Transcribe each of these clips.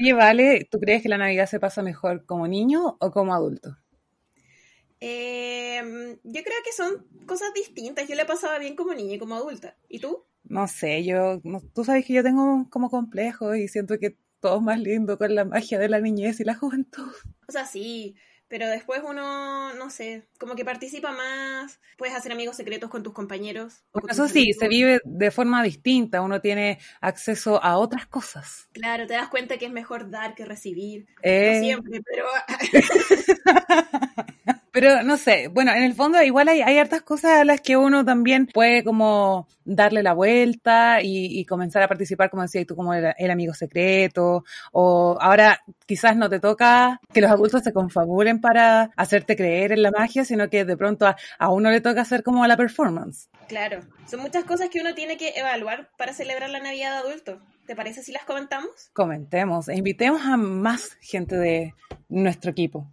Oye, Vale, ¿tú crees que la Navidad se pasa mejor como niño o como adulto? Eh, yo creo que son cosas distintas. Yo le pasaba bien como niña y como adulta. ¿Y tú? No sé, yo, tú sabes que yo tengo como complejo y siento que todo es más lindo con la magia de la niñez y la juventud. O sea, sí, pero después uno, no sé, como que participa más, puedes hacer amigos secretos con tus compañeros. eso sí, se vive de forma distinta, uno tiene acceso a otras cosas. Claro, te das cuenta que es mejor dar que recibir. Eh... siempre, pero... Pero no sé, bueno, en el fondo igual hay, hay hartas cosas a las que uno también puede como darle la vuelta y, comenzar a participar, como decías tú, como el, amigo secreto, o ahora quizás no te toca que los adultos se confabulen para hacerte creer en la magia, sino que de pronto a, a uno le toca hacer como la performance. Claro, son muchas cosas que uno tiene que evaluar para celebrar la Navidad de adulto. ¿Te parece si las comentamos? Comentemos e invitemos a más gente de nuestro equipo.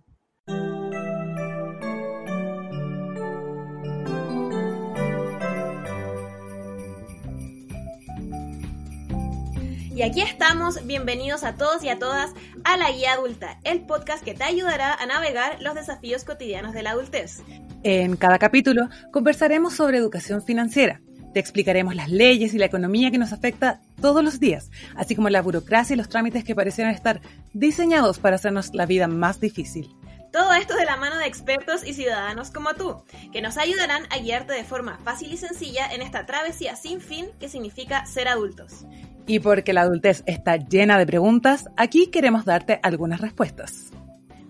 Y aquí estamos, bienvenidos a todos y a todas a La Guía Adulta, el podcast que te ayudará a navegar los desafíos cotidianos de la adultez. En cada capítulo conversaremos sobre educación financiera. Te explicaremos las leyes y la economía que nos afecta todos los días, así como la burocracia y los trámites que parecieran estar diseñados para hacernos la vida más difícil. Todo esto de la mano de expertos y ciudadanos como tú, que nos ayudarán a guiarte de forma fácil y sencilla en esta travesía sin fin que significa ser adultos. Y porque la adultez está llena de preguntas, aquí queremos darte algunas respuestas.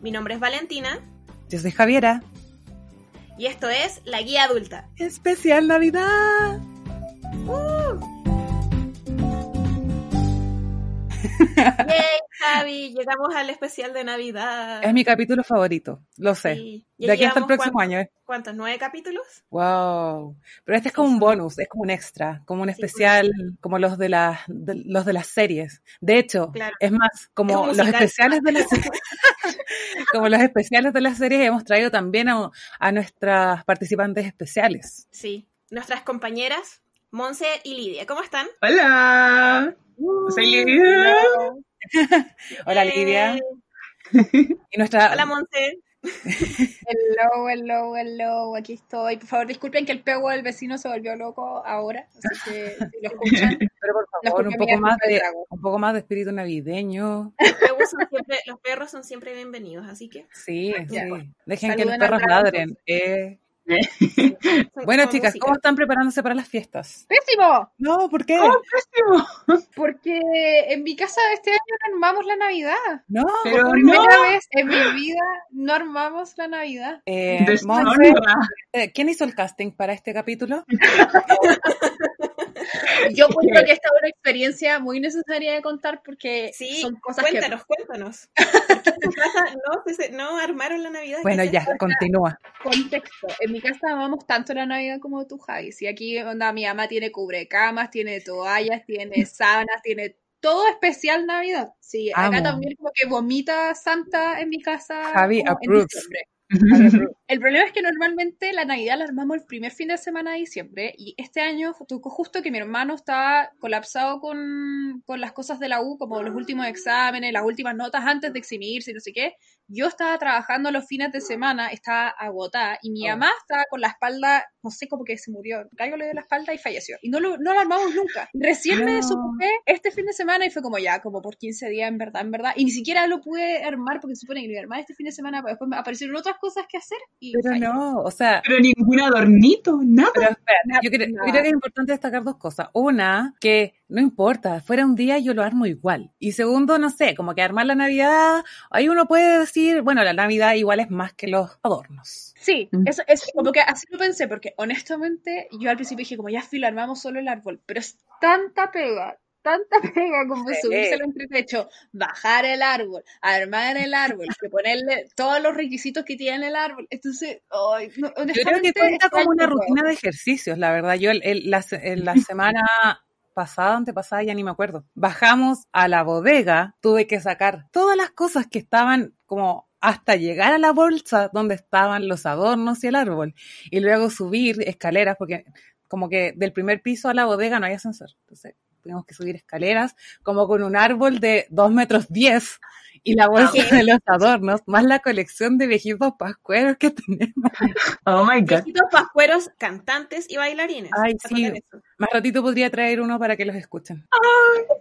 Mi nombre es Valentina. Yo soy Javiera. Y esto es La Guía Adulta. Especial Navidad. Uh. Yay, Javi, llegamos al especial de Navidad. Es mi capítulo favorito, lo sé. De aquí hasta el próximo año. ¿eh? ¿Cuántos? ¿Nueve capítulos? Wow. Pero este es como un bonus, es como un extra, como un especial, como los de las los de las series. De hecho, es más, como los especiales de las como los especiales de las series hemos traído también a, a nuestras participantes especiales. Sí, nuestras compañeras Monse y Lidia. ¿Cómo están? Hola. Soy Lidia. Hola, Lidia. Y nuestra... Hola, Monse. Hello, hello, hello, aquí estoy. Por favor, disculpen que el pego del vecino se volvió loco ahora, así que si lo escuchan. Pero por favor, un poco, más de, un poco más de espíritu navideño. Los, perros son siempre bienvenidos, así que. Sí, sí. Dejen que los perros ladren. Eh, bueno, chicas, ¿cómo están preparándose para las fiestas? ¡Pésimo! No, ¿por qué? pésimo? Porque en mi casa este año no armamos la Navidad. No, por primera vez en mi vida no armamos la Navidad. Eh, eh, ¿Quién hizo el casting para este capítulo? Yo creo que esta es una experiencia muy necesaria de contar porque sí, son cosas cuéntanos, cuéntanos. no, no armaron la Navidad. Bueno, ya, continúa. Contexto. En mi casa amamos tanto la Navidad como tú, Javi. Si aquí onda, mi mamá tiene cubrecamas, tiene toallas, tiene sábanas, tiene todo especial Navidad. Sí, acá también como que vomita Santa en mi casa. Javi approves. El problema es que normalmente la Navidad la armamos el primer fin de semana de diciembre y este año tocó justo que mi hermano estaba colapsado con, con, las cosas de la U, como los últimos exámenes, las últimas notas antes de eximirse y no sé qué. Yo estaba trabajando los fines de semana, estaba agotada y mi oh. mamá estaba con la espalda, no sé, como que se murió, algo le dio la espalda y falleció. Y no lo, no lo armamos nunca. Recién me desocupé este fin de semana y fue como ya, como por 15 días en verdad, en verdad. Y ni siquiera lo pude armar porque se supone que lo iba a armar este fin de semana, pero después me aparecieron otras cosas que hacer. Y pero no, o sea. Pero ningún adornito, nada. Pero espera, yo, creo, yo creo que es importante destacar dos cosas. Una, que no importa, fuera un día yo lo armo igual. Y segundo, no sé, como que armar la Navidad, ahí uno puede decir, bueno, la Navidad igual es más que los adornos. Sí, mm. eso es como que así lo pensé, porque honestamente yo al principio dije como ya filo, armamos solo el árbol, pero es tanta pega, tanta pega como subirse al entretecho, bajar el árbol, armar el árbol, ponerle todos los requisitos que tiene el árbol. Entonces, ay, yo creo que cuenta como una rutina de ejercicios, la verdad. Yo el, la, la semana pasada, antepasada, ya ni me acuerdo. Bajamos a la bodega, tuve que sacar todas las cosas que estaban como hasta llegar a la bolsa donde estaban los adornos y el árbol. Y luego subir escaleras, porque como que del primer piso a la bodega no hay ascensor. Entonces, tenemos que subir escaleras, como con un árbol de dos metros diez y la bolsa de los adornos, más la colección de viejitos pascueros que tenemos. Oh my god. Viejitos pascueros, cantantes y bailarines. Ay, sí. Más ratito podría traer uno para que los escuchen.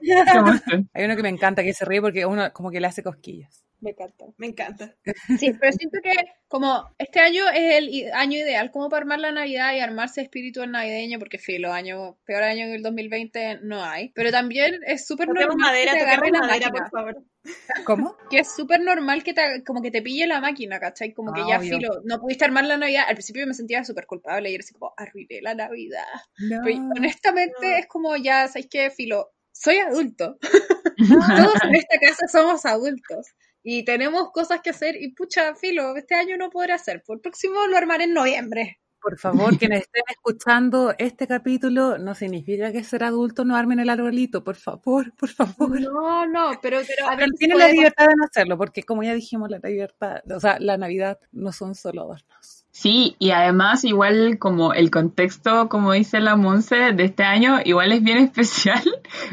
Emoción. Hay uno que me encanta que se ríe porque uno como que le hace cosquillas. Me encanta. Me encanta. Sí, pero siento que como este año es el año ideal como para armar la Navidad y armarse espíritu navideño, porque filo, año, peor año que el 2020 no hay. Pero también es súper normal madera, que te agarre la madera, máquina. por favor. ¿Cómo? Que es súper normal que te, como que te pille la máquina, ¿cachai? Como que Ah, ya obvio. filo, no pudiste armar la Navidad. Al principio me sentía súper culpable y era así como, arruiné la Navidad. No. Pero honestamente No. es como ya, ¿sabes qué? Filo, soy adulto. Todos en esta casa somos adultos. Y tenemos cosas que hacer y pucha, filo, este año no podré hacer. Por el próximo lo armaré en noviembre. Por favor, quienes estén escuchando este capítulo, no significa que ser adulto no armen el arbolito, por favor, por favor. No, no, pero, pero a Pero la libertad de no hacerlo, porque como ya dijimos, la libertad, o sea, la Navidad no son solo adornos. Sí, y además igual como el contexto, como dice la Monse, de este año, igual es bien especial,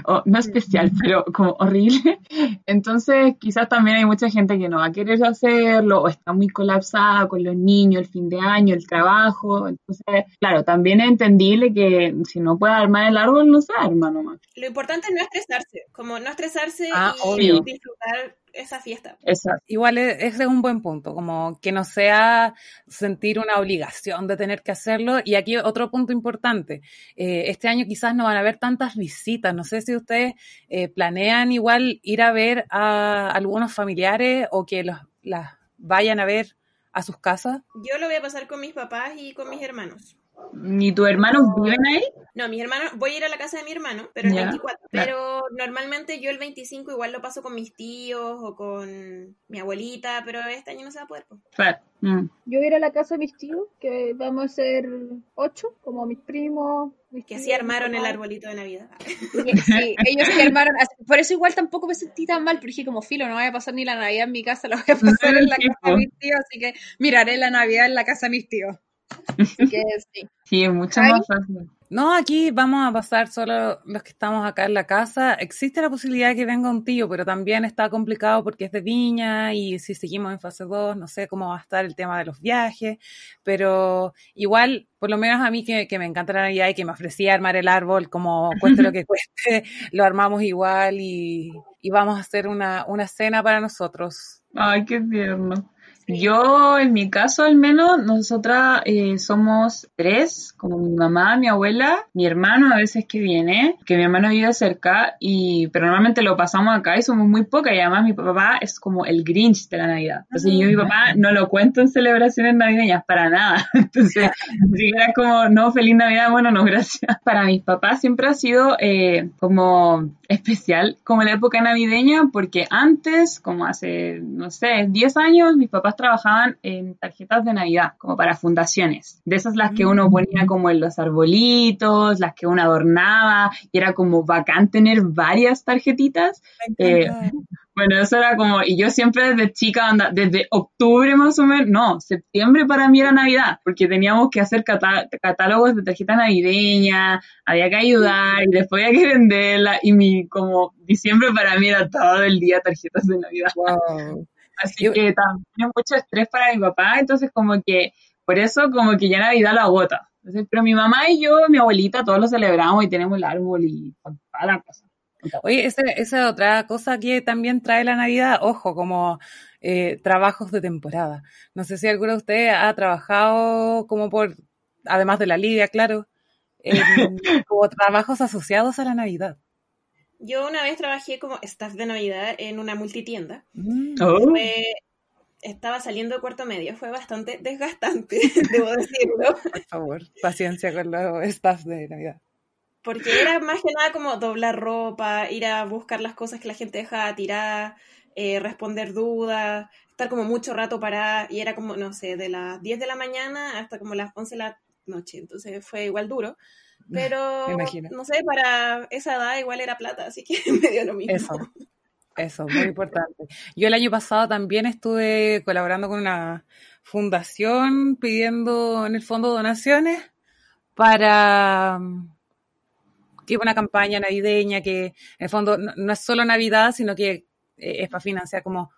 o no especial, pero como horrible. Entonces quizás también hay mucha gente que no va a querer hacerlo, o está muy colapsada con los niños, el fin de año, el trabajo. Entonces, claro, también es entendible que si no puede armar el árbol, no se arma nomás. Lo importante es no estresarse, como no estresarse Ah, y obvio. disfrutar esa fiesta. Exacto. Igual e- ese es un buen punto, como que no sea sentir una obligación de tener que hacerlo. Y aquí otro punto importante, eh, este año quizás no van a haber tantas visitas, no sé si ustedes eh, planean igual ir a ver a algunos familiares o que los, las vayan a ver a sus casas. Yo lo voy a pasar con mis papás y con mis hermanos. ¿Ni tus hermanos viven ahí? No, mis hermanos, voy a ir a la casa de mi hermano, pero el Ya, 24. Pero normalmente yo el 25 igual lo paso con mis tíos o con mi abuelita, pero este año no se va a poder. pues. Claro. Mm. Yo voy a ir a la casa de mis tíos, que vamos a ser ocho, como mis primos. Mis Que así armaron el arbolito de Navidad. Sí, ellos se armaron. Por eso igual tampoco me sentí tan mal, porque dije como filo, no voy a pasar ni la Navidad en mi casa, la voy a pasar en la Sí, casa de mis tíos, así que miraré la Navidad en la casa de mis tíos. Así que sí. Sí, es mucho Ay. más fácil. No, aquí vamos a pasar solo los que estamos acá en la casa. Existe la posibilidad de que venga un tío, pero también está complicado porque es de viña y si seguimos en fase 2, no sé cómo va a estar el tema de los viajes, pero igual, por lo menos a mí que, que me encanta la Navidad y que me ofrecía armar el árbol, como cueste lo que cueste, lo armamos igual y, y vamos a hacer una, una cena para nosotros. Ay, qué tierno. Yo, en mi caso al menos, nosotras eh, somos tres, como mi mamá, mi abuela, mi hermano a veces que viene, que mi hermano vive cerca, y pero normalmente lo pasamos acá y somos muy pocas, y además mi papá es como el Grinch de la Navidad. Entonces yo y mi papá no lo cuento en celebraciones navideñas para nada. Entonces, si era como, no, feliz Navidad, bueno, no, gracias. Para mis papás siempre ha sido eh, como especial, como la época navideña, porque antes, como hace, no sé, 10 años, mis papás trabajaban en tarjetas de Navidad, como para fundaciones. De esas las que uno ponía como en los arbolitos, las que uno adornaba, y era como bacán tener varias tarjetitas. Eh. Bueno, eso era como, y yo siempre desde chica, onda, desde octubre más o menos, no, septiembre para mí era Navidad, porque teníamos que hacer catálogos de tarjeta navideña, había que ayudar y después había que venderla, y mi, como, diciembre para mí era todo el día tarjetas de Navidad. Wow. Así Yo- que también mucho estrés para mi papá, entonces como que, por eso como que ya Navidad lo agota. Entonces, pero mi mamá y yo, mi abuelita, todos lo celebramos y tenemos el árbol y toda la cosa. Oye, esa es otra cosa que también trae la Navidad, ojo, como eh, trabajos de temporada. No sé si alguno de ustedes ha trabajado como por, además de la Lidia, claro, como trabajos asociados a la Navidad. Yo una vez trabajé como staff de Navidad en una multitienda. Mm, Oh. Fue, estaba saliendo de cuarto medio, fue bastante desgastante, debo decirlo, por favor, paciencia con los staffs de Navidad. porque era más que nada como doblar ropa, ir a buscar las cosas que la gente deja tirar, eh, responder dudas, estar como mucho rato parada, y era como, no sé, de las 10 de la mañana hasta como las 11 de la noche, entonces fue igual duro. Pero, no sé, para esa edad igual era plata, así que me dio lo mismo. Eso, eso, muy importante. Yo el año pasado también estuve colaborando con una fundación pidiendo en el fondo donaciones para que una campaña navideña que en el fondo no, no es solo Navidad, sino que eh, es para financiar como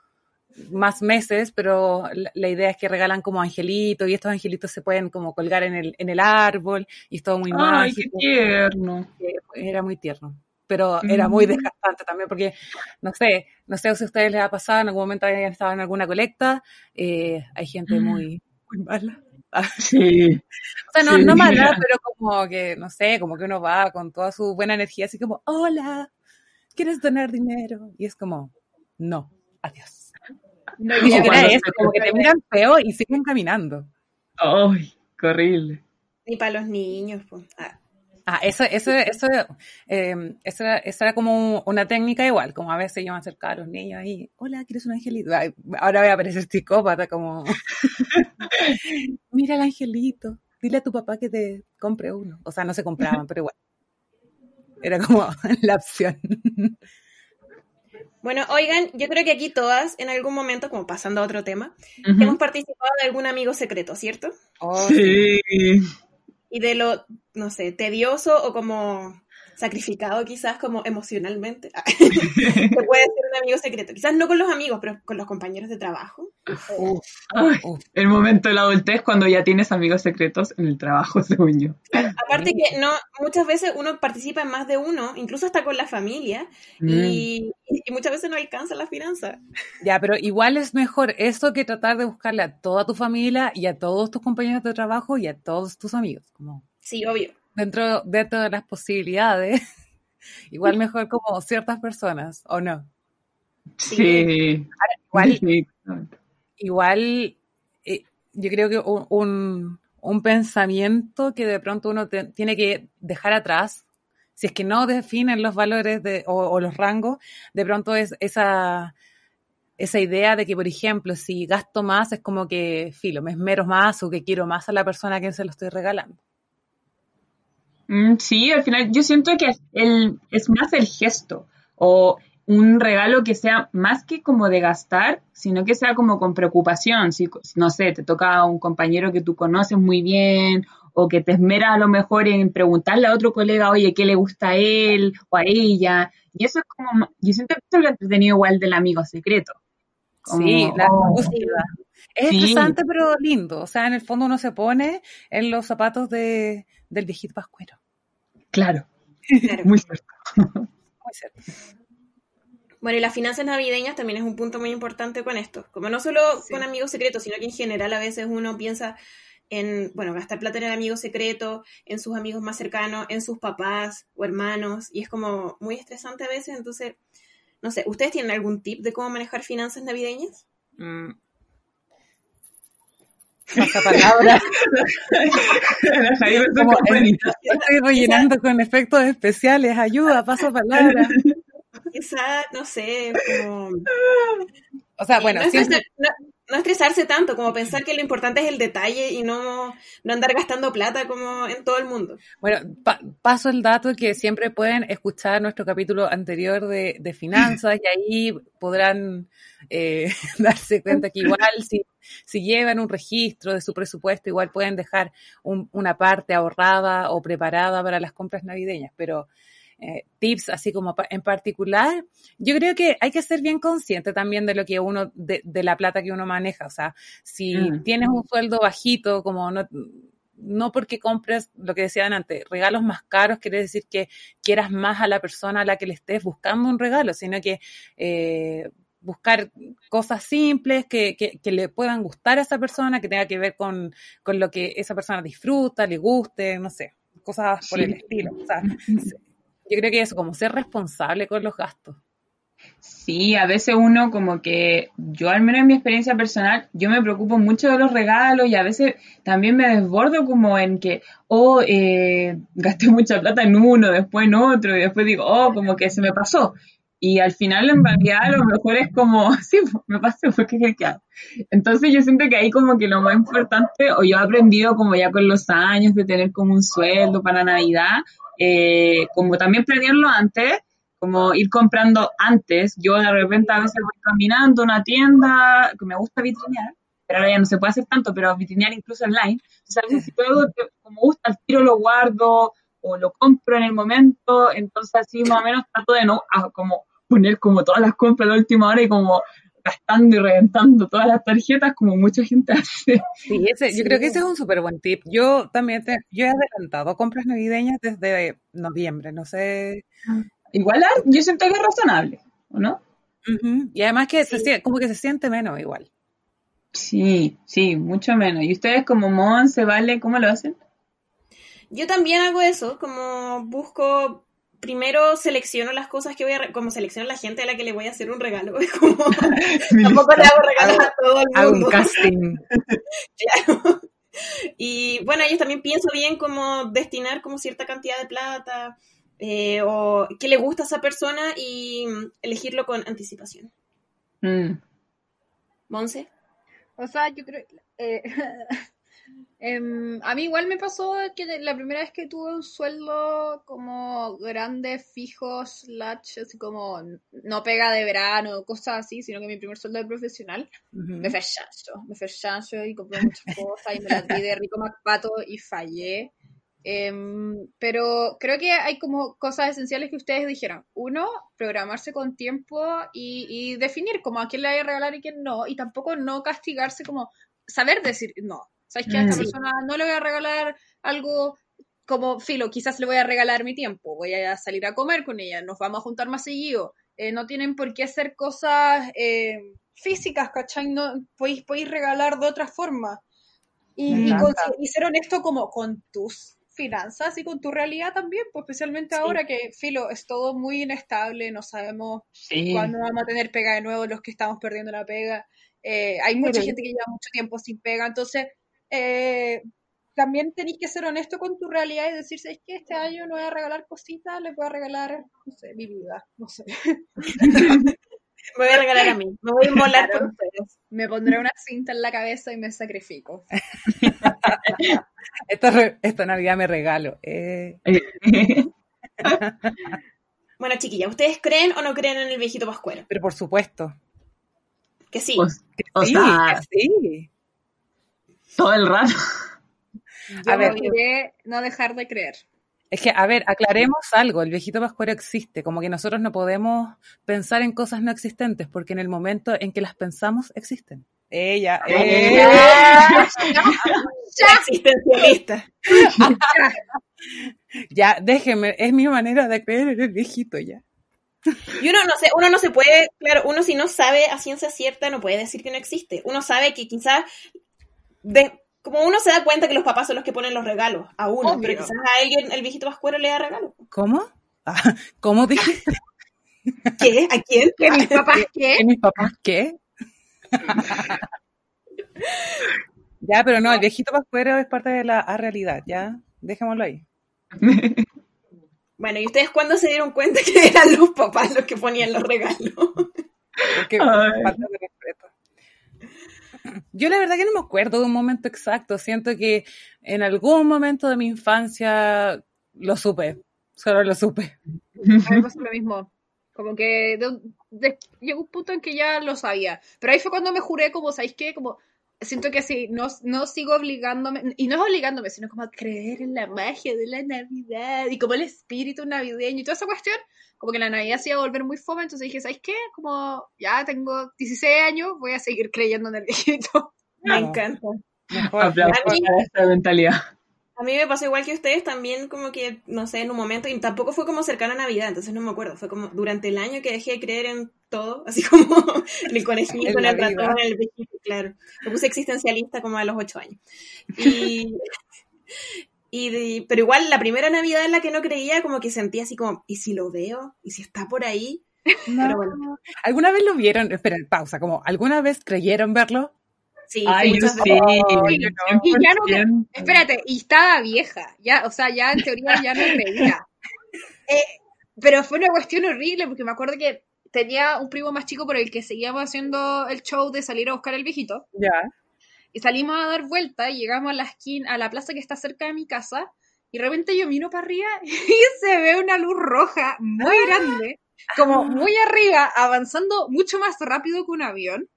más meses, pero la, la idea es que regalan como angelitos y estos angelitos se pueden como colgar en el, en el árbol y es todo muy Ay, qué tierno. que Era muy tierno, pero era muy Mm. desgastante también porque, no sé, no sé si a ustedes les ha pasado, en algún momento hayan estado en alguna colecta, eh, hay gente muy, muy mala. Sí. O sea, no, Sí. no mala, pero como que, no sé, como que uno va con toda su buena energía, así como, hola, ¿quieres donar dinero? Y es como, no, adiós. No, Ni siquiera eso, como que te miran feo y siguen caminando. Ay, qué horrible. Ni para los niños. pues. Ah, Ah, eso, eso, eso, eh, eso, era, eso era como una técnica igual, como a veces yo me acercaba a los niños ahí, hola, ¿quieres un angelito? Ay, ahora voy a parecer psicópata, como, mira el angelito, dile a tu papá que te compre uno. O sea, no se compraban, pero igual. Era como la opción. Bueno, oigan, yo creo que aquí todas, en algún momento, como pasando a otro tema, hemos participado de algún amigo secreto, ¿cierto? Oh, sí. Sí. Y de lo, no sé, tedioso o como sacrificado quizás como emocionalmente. Se puede ser un amigo secreto. Quizás no con los amigos, pero con los compañeros de trabajo. El momento de la adultez cuando ya tienes amigos secretos en el trabajo, según yo. Aparte que no, muchas veces uno participa en más de uno, incluso hasta con la familia, Mm. y, y muchas veces no alcanza la finanza. Ya, pero igual es mejor eso que tratar de buscarle a toda tu familia y a todos tus compañeros de trabajo y a todos tus amigos. Como Sí, obvio. Dentro, dentro de las posibilidades, igual mejor como ciertas personas, ¿o no? Sí. Igual, igual eh, yo creo que un, un, un pensamiento que de pronto uno te- tiene que dejar atrás, si es que no definen los valores de, o, o los rangos, de pronto es esa, esa idea de que, por ejemplo, si gasto más es como que, filo, me esmero más o que quiero más a la persona a quien se lo estoy regalando. Mm, Sí, al final yo siento que el, es más el gesto o un regalo que sea más que como de gastar, sino que sea como con preocupación. Si, no sé, te toca a un compañero que tú conoces muy bien o que te esmera a lo mejor en preguntarle a otro colega, oye, ¿qué le gusta a él o a ella? Y eso es como, yo siento que eso es lo entretenido igual del amigo secreto. Como, Sí, la oh. Es Sí. estresante, pero lindo. O sea, en el fondo uno se pone en los zapatos de, del viejito pascuero. Claro, Claro. muy cierto. Muy cierto. Bueno, y las finanzas navideñas también es un punto muy importante con esto. Como no solo Sí. con amigos secretos, sino que en general a veces uno piensa en, bueno, gastar plata en el amigo secreto, en sus amigos más cercanos, en sus papás o hermanos, y es como muy estresante a veces. Entonces, no sé, ¿ustedes tienen algún tip de cómo manejar finanzas navideñas? Mm. Pasapalabra. La Jaime se Como. Estoy rellenando con efectos especiales. Ayuda, paso palabra. Quizás, no sé, como... O sea, bueno, no, siempre, no- no estresarse tanto, como pensar que lo importante es el detalle y no, no andar gastando plata como en todo el mundo. bueno, pa- paso el dato que siempre pueden escuchar nuestro capítulo anterior de, de finanzas y ahí podrán eh, darse cuenta que igual si, si llevan un registro de su presupuesto, igual pueden dejar un- una parte ahorrada o preparada para las compras navideñas, pero eh, tips así como pa- en particular, yo creo que hay que ser bien consciente también de lo que uno, de, de la plata que uno maneja. O sea, si Mm. tienes un sueldo bajito, como no, no porque compres lo que decían antes, regalos más caros, quiere decir que quieras más a la persona a la que le estés buscando un regalo, sino que eh, buscar cosas simples que, que, que le puedan gustar a esa persona, que tenga que ver con, con lo que esa persona disfruta, le guste, no sé, cosas por Sí. el estilo. O sea, yo creo que eso, como ser responsable con los gastos. Sí, a veces uno como que, yo al menos en mi experiencia personal, yo me preocupo mucho de los regalos y a veces también me desbordo como en que, oh, eh, gasté mucha plata en uno, después en otro y después digo, oh, como que se me pasó. Y al final en realidad a lo mejor es como, sí, me pasó, ¿por qué hago? Entonces yo siento que ahí como que lo más importante, o yo he aprendido como ya con los años de tener como un sueldo para Navidad, eh, como también planearlo antes, como ir comprando antes. Yo de repente a veces voy caminando a una tienda que me gusta vitrinear, pero ahora ya no se puede hacer tanto, pero vitrinear incluso online. Entonces a veces si que como gusta, al tiro lo guardo o lo compro en el momento, entonces así más o menos trato de no como poner como todas las compras a la última hora y como gastando y reventando todas las tarjetas como mucha gente hace. Sí, ese, yo creo que ese es un súper buen tip. Yo también te, yo he adelantado compras navideñas desde noviembre, no sé. Igual yo siento que es razonable, ¿o no? Y además que se, como que se siente menos igual. Sí, sí, mucho menos. ¿Y ustedes como Mon, se vale, cómo lo hacen? Yo también hago eso, como busco, primero selecciono las cosas que voy a, como selecciono la gente a la que le voy a hacer un regalo. Es como, tampoco le hago regalos a todo el Hago un mundo. casting. Claro. Y bueno, yo también pienso bien como destinar como cierta cantidad de plata eh, o qué le gusta a esa persona y mm, elegirlo con anticipación. Mm. Monse. O sea, yo creo. eh, em, a mí igual me pasó que la primera vez que tuve un sueldo como grande, fijo, slash, así como no pega de verano, cosas así, sino que mi primer sueldo de profesional, Ujú. me fue chancho, me fue chancho y compré muchas cosas y me las di de rico MacPato y fallé. Em, pero creo que hay como cosas esenciales que ustedes dijeron. Uno, programarse con tiempo y, y definir como a quién le hay a regalar y quién no. Y tampoco no castigarse como saber decir no. ¿Sabes que a esta Mm. persona no le voy a regalar algo como filo? Quizás le voy a regalar mi tiempo. Voy a salir a comer con ella. Nos vamos a juntar más seguido. Eh, no tienen por qué hacer cosas eh, físicas, ¿cachai? No, podéis, podéis regalar de otra forma. Y, y, con- y ser honesto como con tus finanzas y con tu realidad también, pues especialmente Sí. ahora que, filo, es todo muy inestable, no sabemos Sí. cuándo vamos a tener pega de nuevo los que estamos perdiendo la pega. Eh, hay mucha Pero- gente que lleva mucho tiempo sin pega, entonces eh, también tenéis que ser honesto con tu realidad y decir, es que este año no voy a regalar cositas, les voy a regalar, no sé, mi vida, no sé. Me voy a regalar a mí. Me voy a inmolar por ustedes. Me pondré una cinta en la cabeza y me sacrifico. Esta, esta Navidad me regalo. Eh, Bueno, chiquilla, ¿ustedes creen o no creen en el viejito pascuero? pero por supuesto. Que sí. o Sí, sea, que sí. Todo el rato. Yo A ver. diré no dejar de creer. Es que, a ver, aclaremos algo. El viejito pascuero existe. Como que nosotros no podemos pensar en cosas no existentes, porque en el momento en que las pensamos, existen. Ella, Eh. ella. Existencialista. Ya, déjeme. Es mi manera de creer en el viejito ya. Y uno no sé, uno no se puede, claro, uno si no sabe a ciencia cierta no puede decir que no existe. Uno sabe que quizás, de- como uno se da cuenta que los papás son los que ponen los regalos a uno, Obvio. pero quizás a alguien el viejito pascuero le da regalos. ¿Cómo? Ah, ¿Cómo dijiste? ¿Qué? ¿A quién? ¿Que mis papás qué? ¿Que mis papás qué? ya, pero no, el viejito pascuero es parte de la realidad, ya. Dejémoslo ahí. Bueno, ¿y ustedes cuándo se dieron cuenta que eran los papás los que ponían los regalos? Porque falta de respeto. Yo la verdad que no me acuerdo de un momento exacto. Siento que en algún momento de mi infancia lo supe. Solo lo supe. A mí lo mismo. Como que de- llegó un punto en que ya lo sabía. Pero ahí fue cuando me juré, como, ¿sabéis qué? Como, siento que si no, no sigo obligándome, y no es obligándome, sino como a creer en la magia de la Navidad y como el espíritu navideño y toda esa cuestión, como que la Navidad se iba a volver muy fome, entonces dije, ¿sabéis qué? Como ya tengo 16 años, voy a seguir creyendo en el viejito. Me Vamos. encanta. Mejor. Aplausos A esta mentalidad. A mí me pasó igual que ustedes también, como que, no sé, en un momento, y tampoco fue como cercano a Navidad, entonces no me acuerdo, fue como durante el año que dejé de creer en todo, así como en el conejito, En el ratón, en el viejito, claro. Me puse existencialista como a los ocho años. Y, y de- pero igual la primera Navidad en la que no creía, como que sentía así como, ¿y si lo veo? ¿Y si está por ahí? No. Pero bueno. ¿Alguna vez lo vieron? Esperen, pausa. Como, ¿alguna vez creyeron verlo? Sí, Ay, sí. Y ya no, 100%. espérate, y estaba vieja, ya, o sea, ya en teoría ya no creía. Eh, pero fue una cuestión horrible, porque me acuerdo que tenía un primo más chico por el que seguíamos haciendo el show de salir a buscar el viejito, Ya. y salimos a dar vuelta, y llegamos a la esquina, a la plaza que está cerca de mi casa, y de repente yo miro para arriba y se ve una luz roja muy grande, como muy arriba, avanzando mucho más rápido que un avión.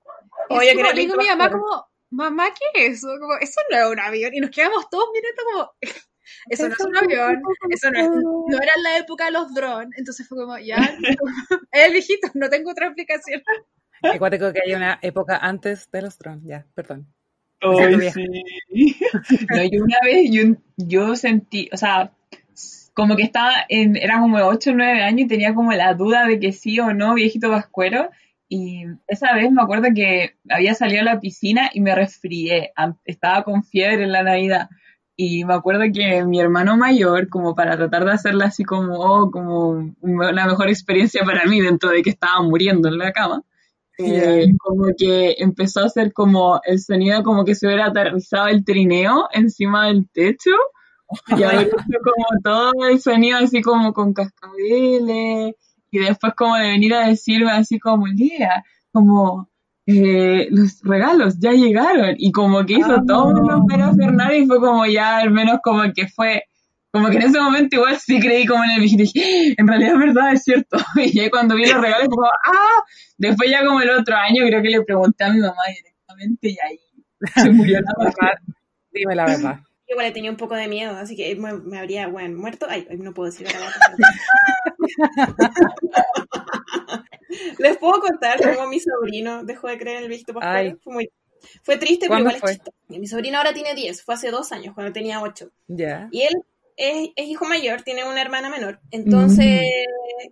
Y Oye, que le digo a mi mamá como, mamá, ¿qué es eso? Como, eso no es un avión. Y nos quedamos todos mirando como, Eso no es un avión, eso no, es, no era la época de los drones, entonces fue como, ya, el viejito, no tengo otra explicación. Acuérdate que hay una época antes de los drones, ya, perdón. Ay, sí. No, yo una vez, yo, yo sentí, o sea, como que estaba en, era como de 8 o 9 años y tenía como la duda de que sí o no, viejito vascuero. Y esa vez me acuerdo que había salido a la piscina y me resfrié. Estaba con fiebre en la Navidad. Y me acuerdo que mi hermano mayor, como para tratar de hacerla así como, oh, como una mejor experiencia para mí dentro de que estaba muriendo en la cama, eh, como que empezó a hacer como el sonido como que se hubiera aterrizado el trineo encima del techo y hecho como todo el sonido así como con cascabeles y después como de venir a decirme así como Lía, como eh, los regalos ya llegaron y como que hizo todo menos para hacer nada y fue como ya al menos como que fue como que en ese momento igual sí creí como en el dije, ¡Ah! en realidad es verdad, es cierto. Y ya cuando vi los regalos, como, ¡ah! Después ya como el otro año creo que le pregunté a mi mamá directamente y ahí se murió la verdad. Dime la verdad. Igual le tenía un poco de miedo, así que me, habría, bueno, muerto. Ay, no puedo decir Les puedo contar cómo mi sobrino dejó de creer en el viejito pascuero. Fue muy fue triste, pero igual es Mi sobrino ahora tiene 10, fue hace dos años, cuando tenía 8. Ya. Y él es, hijo mayor, tiene una hermana menor. Entonces,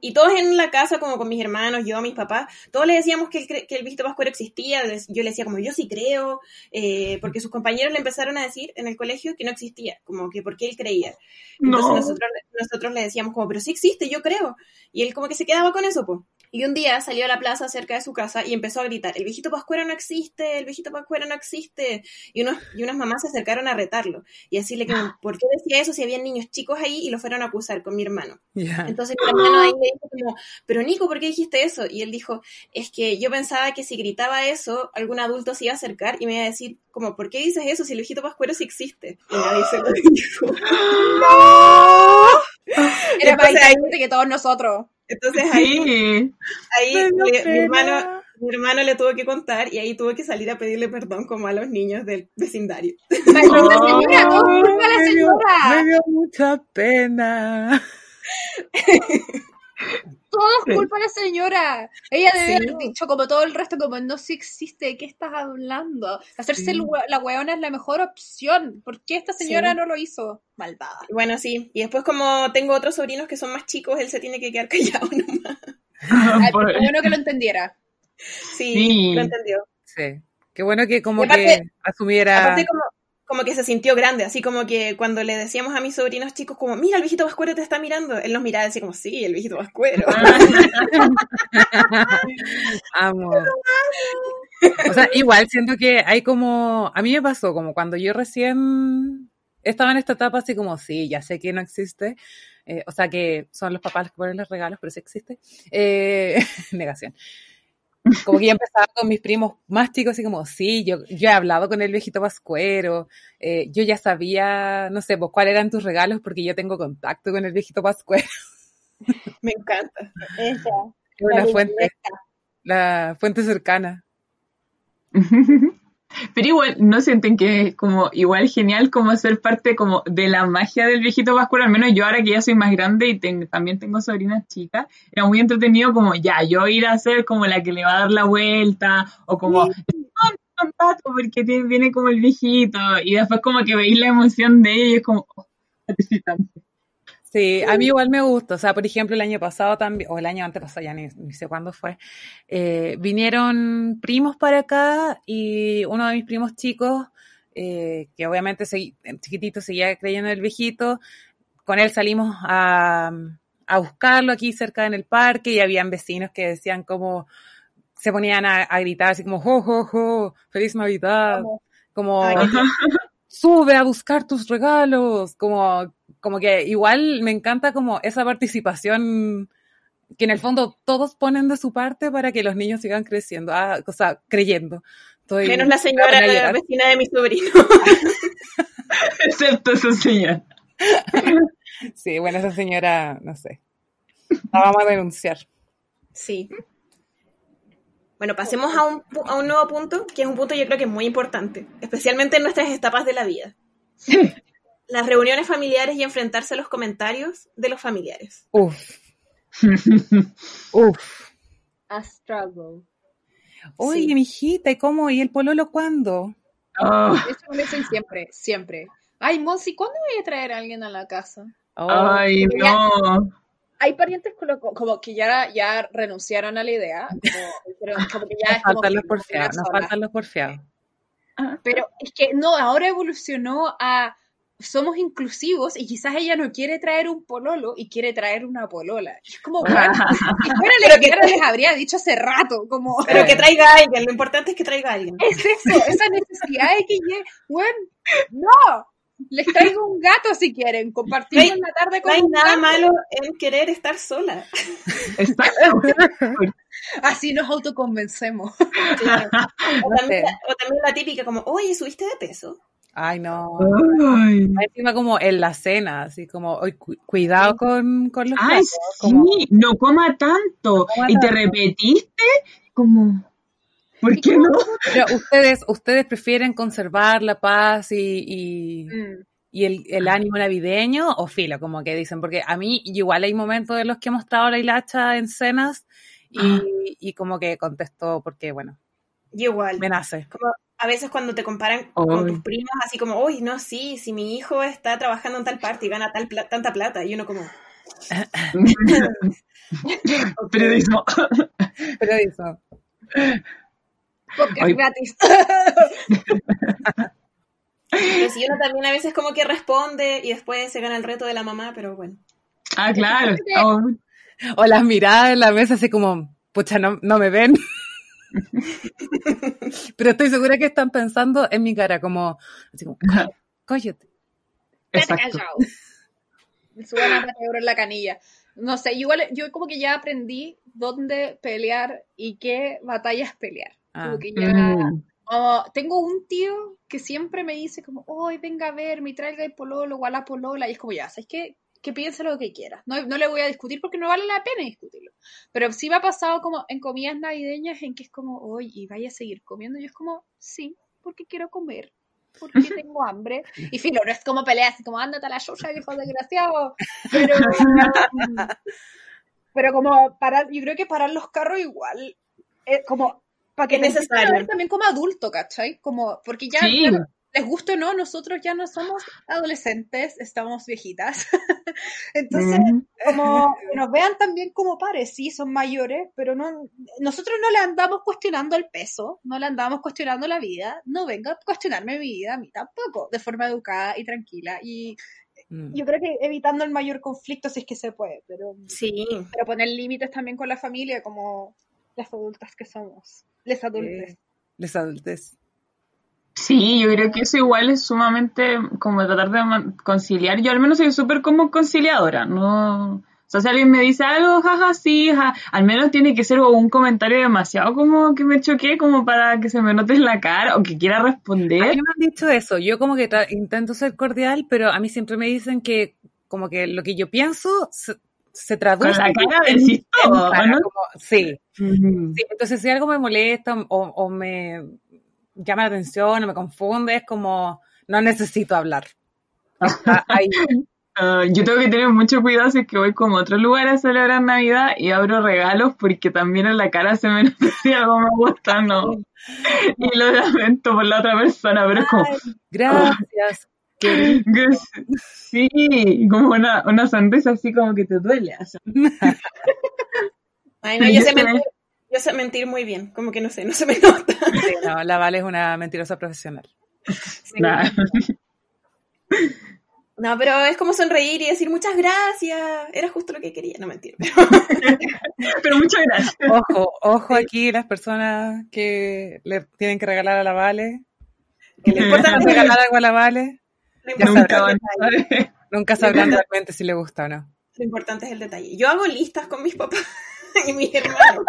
y todos en la casa, como con mis hermanos, yo, mis papás, todos le decíamos que el, que el viejito pascuero existía. Yo le decía como, yo sí creo, eh, porque sus compañeros le empezaron a decir en el colegio que no existía, como que porque él creía. Entonces nosotros, nosotros le decíamos como, pero sí existe, yo creo. Y él como que se quedaba con eso, pues. Y un día salió a la plaza cerca de su casa y empezó a gritar, el viejito pascuero no existe, el viejito pascuero no existe. Y, unos, y unas mamás se acercaron a retarlo y decirle que, ¿por qué decía eso si había niños chicos ahí y lo fueron a acusar con mi hermano? Entonces mi hermano ahí le dijo como, pero Nico, ¿por qué dijiste eso? Y él dijo, es que yo pensaba que si gritaba eso, algún adulto se iba a acercar y me iba a decir, como, ¿por qué dices eso si el viejito pascuero sí existe? Y nadie se lo dijo. Era más inteligente que todos nosotros. Entonces ahí, ahí mi, hermano, mi hermano le tuvo que contar y ahí tuvo que salir a pedirle perdón como a los niños del vecindario. Me dio mucha pena. Todo es culpa de la señora. Ella debe haber dicho, como todo el resto, como no si existe, ¿de qué estás hablando? Hacerse la hueona es la mejor opción. ¿Por qué esta señora no lo hizo? Malvada. Bueno, sí. Y después, como tengo otros sobrinos que son más chicos, él se tiene que quedar callado nomás. Ay, bueno que lo entendiera. Sí, lo entendió. Sí. Qué bueno que como que asumiera. Aparte como, como que se sintió grande, así como que cuando le decíamos a mis sobrinos chicos como, mira, el viejito vascuero te está mirando, él nos miraba y decía como, sí, el viejito vascuero. Amo. O sea, igual siento que hay como, a mí me pasó como cuando yo recién estaba en esta etapa así como, sí, ya sé que no existe, eh, o sea que son los papás los que ponen los regalos, pero sí existe, eh, negación como que ya empezaba con mis primos más chicos, así como, sí, yo, yo he hablado con el viejito Pascuero, eh, yo ya sabía, no sé, pues cuáles eran tus regalos porque yo tengo contacto con el viejito Pascuero. Me encanta. Esa. Una fuente, la fuente cercana. Pero igual, ¿no sienten que es como igual genial como ser parte como de la magia del viejito Pascual? Al menos yo ahora que ya soy más grande y también tengo sobrinas chicas, era muy entretenido como ya, yo ir a ser como la que le va a dar la vuelta o como... porque viene como el viejito y después como que veis la emoción de ella y es como oh, Sí, a mí igual me gusta. O sea, por ejemplo, el año pasado también, o el año antepasado, ya ni, sé cuándo fue, eh, vinieron primos para acá y uno de mis primos chicos, eh, que obviamente chiquitito seguía creyendo en el viejito, con él salimos a, a buscarlo aquí cerca en el parque y habían vecinos que decían como, se ponían a, gritar así como, jo, jo, jo, feliz Navidad, como, sube a buscar tus regalos, como como que igual me encanta como esa participación que en el fondo todos ponen de su parte para que los niños sigan creciendo, ah, o sea, creyendo. Menos la señora, la vecina de mi sobrino. Excepto esa señora. sí, bueno, esa señora, no sé. La vamos a denunciar. Sí. Bueno, pasemos a un, a un nuevo punto, que es un punto yo creo que es muy importante, especialmente en nuestras etapas de la vida. las reuniones familiares y enfrentarse a los comentarios de los familiares. Uf. Uf. A struggle. Oye, Sí. mijita, ¿y cómo? ¿Y el pololo cuándo? Oh, Eso me dicen siempre, siempre. Ay, Monsi, ¿cuándo voy a traer a alguien a la casa? Oh, ay, no. Hay parientes como que ya, ya renunciaron a la idea, como, pero como que ya nos es como faltan los no porfiados, nos faltan los porfiados. Pero es que no, ahora evolucionó a somos inclusivos y quizás ella no quiere traer un pololo y quiere traer una polola. Y es como, bueno, Pero que- les habría dicho hace rato, como, Pero que traiga a alguien, lo importante es que traiga a alguien. es eso, esa necesidad de que llegue, bueno, no, les traigo un gato si quieren, compartimos No hay- la tarde No con hay un nada gato. malo en querer estar sola. Así nos autoconvencemos. Sí. O, No también, sé. o también la típica como, oye, ¿subiste de peso? Ay, no. Ay, Encima como en la cena, así como, "Oy, cu- cuidado con, con los Ay, platos", sí, como, no coma tanto. coma y te repetiste como, ¿por qué no? Pero ustedes, ustedes prefieren conservar la paz y, y, Mm. y el, el ánimo navideño o filo, como que dicen, porque a mí igual hay momentos de los que hemos estado la hilacha en cenas y, Ah. y como que contesto porque, bueno, igual. me nace. Como a veces cuando te comparan con tus primos, así como, uy, no, sí, si mi hijo está trabajando en tal parte y gana tal pla- tanta plata, y uno como, Periodismo. Eso, Podcast Ay. gratis. pero si uno también a veces como que responde y después se gana el reto de la mamá, pero bueno. Ah, claro. Oh, o las miradas en la mesa así como, pucha, no, no me ven. Pero estoy segura que están pensando en mi cara, como, así como, cállate. Vete exacto. callado. Me suban a Pata Euro en la canilla. No sé, igual yo como que ya aprendí dónde pelear y qué batallas pelear. Ah. Como que ya... Mm. tengo un tío que siempre me dice como, hoy venga a ver, me traiga el pololo o a la polola. Y es como, ya, ¿sabes qué? Que piense lo que quiera. No, no le voy a discutir porque no vale la pena discutirlo. Pero sí me ha pasado como en comidas navideñas en que es como, hoy y vaya a seguir comiendo. Y es como, sí, porque quiero comer. Porque tengo hambre. Y filo, no es como peleas, como, ándate a la yuya, hijo desgraciado. Pero, pero como parar, yo creo que parar los carros igual, eh, como, para que Es necesario. también como adulto, ¿cachai? Como, porque ya, Sí. ya, les guste o no, nosotros ya no somos adolescentes, estamos viejitas. Entonces, Mm. como nos vean también como pares, sí, son mayores, pero no, nosotros no le andamos cuestionando el peso, no le andamos cuestionando la vida, no venga a cuestionarme mi vida, a mí tampoco, de forma educada y tranquila. Y Mm. yo creo que evitando el mayor conflicto si es que se puede, pero, Sí. pero poner límites también con la familia como las adultas que somos, les adultes. Eh, Les adultes. Sí, yo creo que eso igual es sumamente como tratar de conciliar. Yo al menos soy súper como conciliadora, ¿no? O sea, si alguien me dice algo, jaja, sí, ja, al menos tiene que ser un comentario demasiado como que me choque, como para que se me note en la cara o que quiera A mí responder. me han dicho eso. Yo como que intento ser cordial, pero a mí siempre me dicen que como que lo que yo pienso se, se traduce Con la cara en- decís en todo, cara, ¿no? como- sí, Mm. sí. Entonces si algo me molesta o, o me llama la atención o me confunde, es como no necesito hablar. Ahí. Ah, yo tengo que tener mucho cuidado si es que voy como a otro lugar a celebrar Navidad y abro regalos porque también en la cara se me nota si algo me gusta no. Y lo lamento por la otra persona, pero es como, Gracias. sí, como una, una sonrisa así como que te duele. o sea. Ay, no, yo sé mentir, yo sé mentir muy bien, como que no sé, no se me nota. Sí, no, la Vale es una mentirosa profesional. Nada. No, pero es como sonreír y decir muchas gracias. Era justo lo que quería. No mentir. Pero muchas gracias. Ojo, ojo aquí las personas que le tienen que regalar a la Vale. Que le importa regalar algo a la Vale. Ya Nunca. Nunca sabrán realmente si le gusta o no. Lo importante es el detalle. Yo hago listas con mis papás y mis hermanos.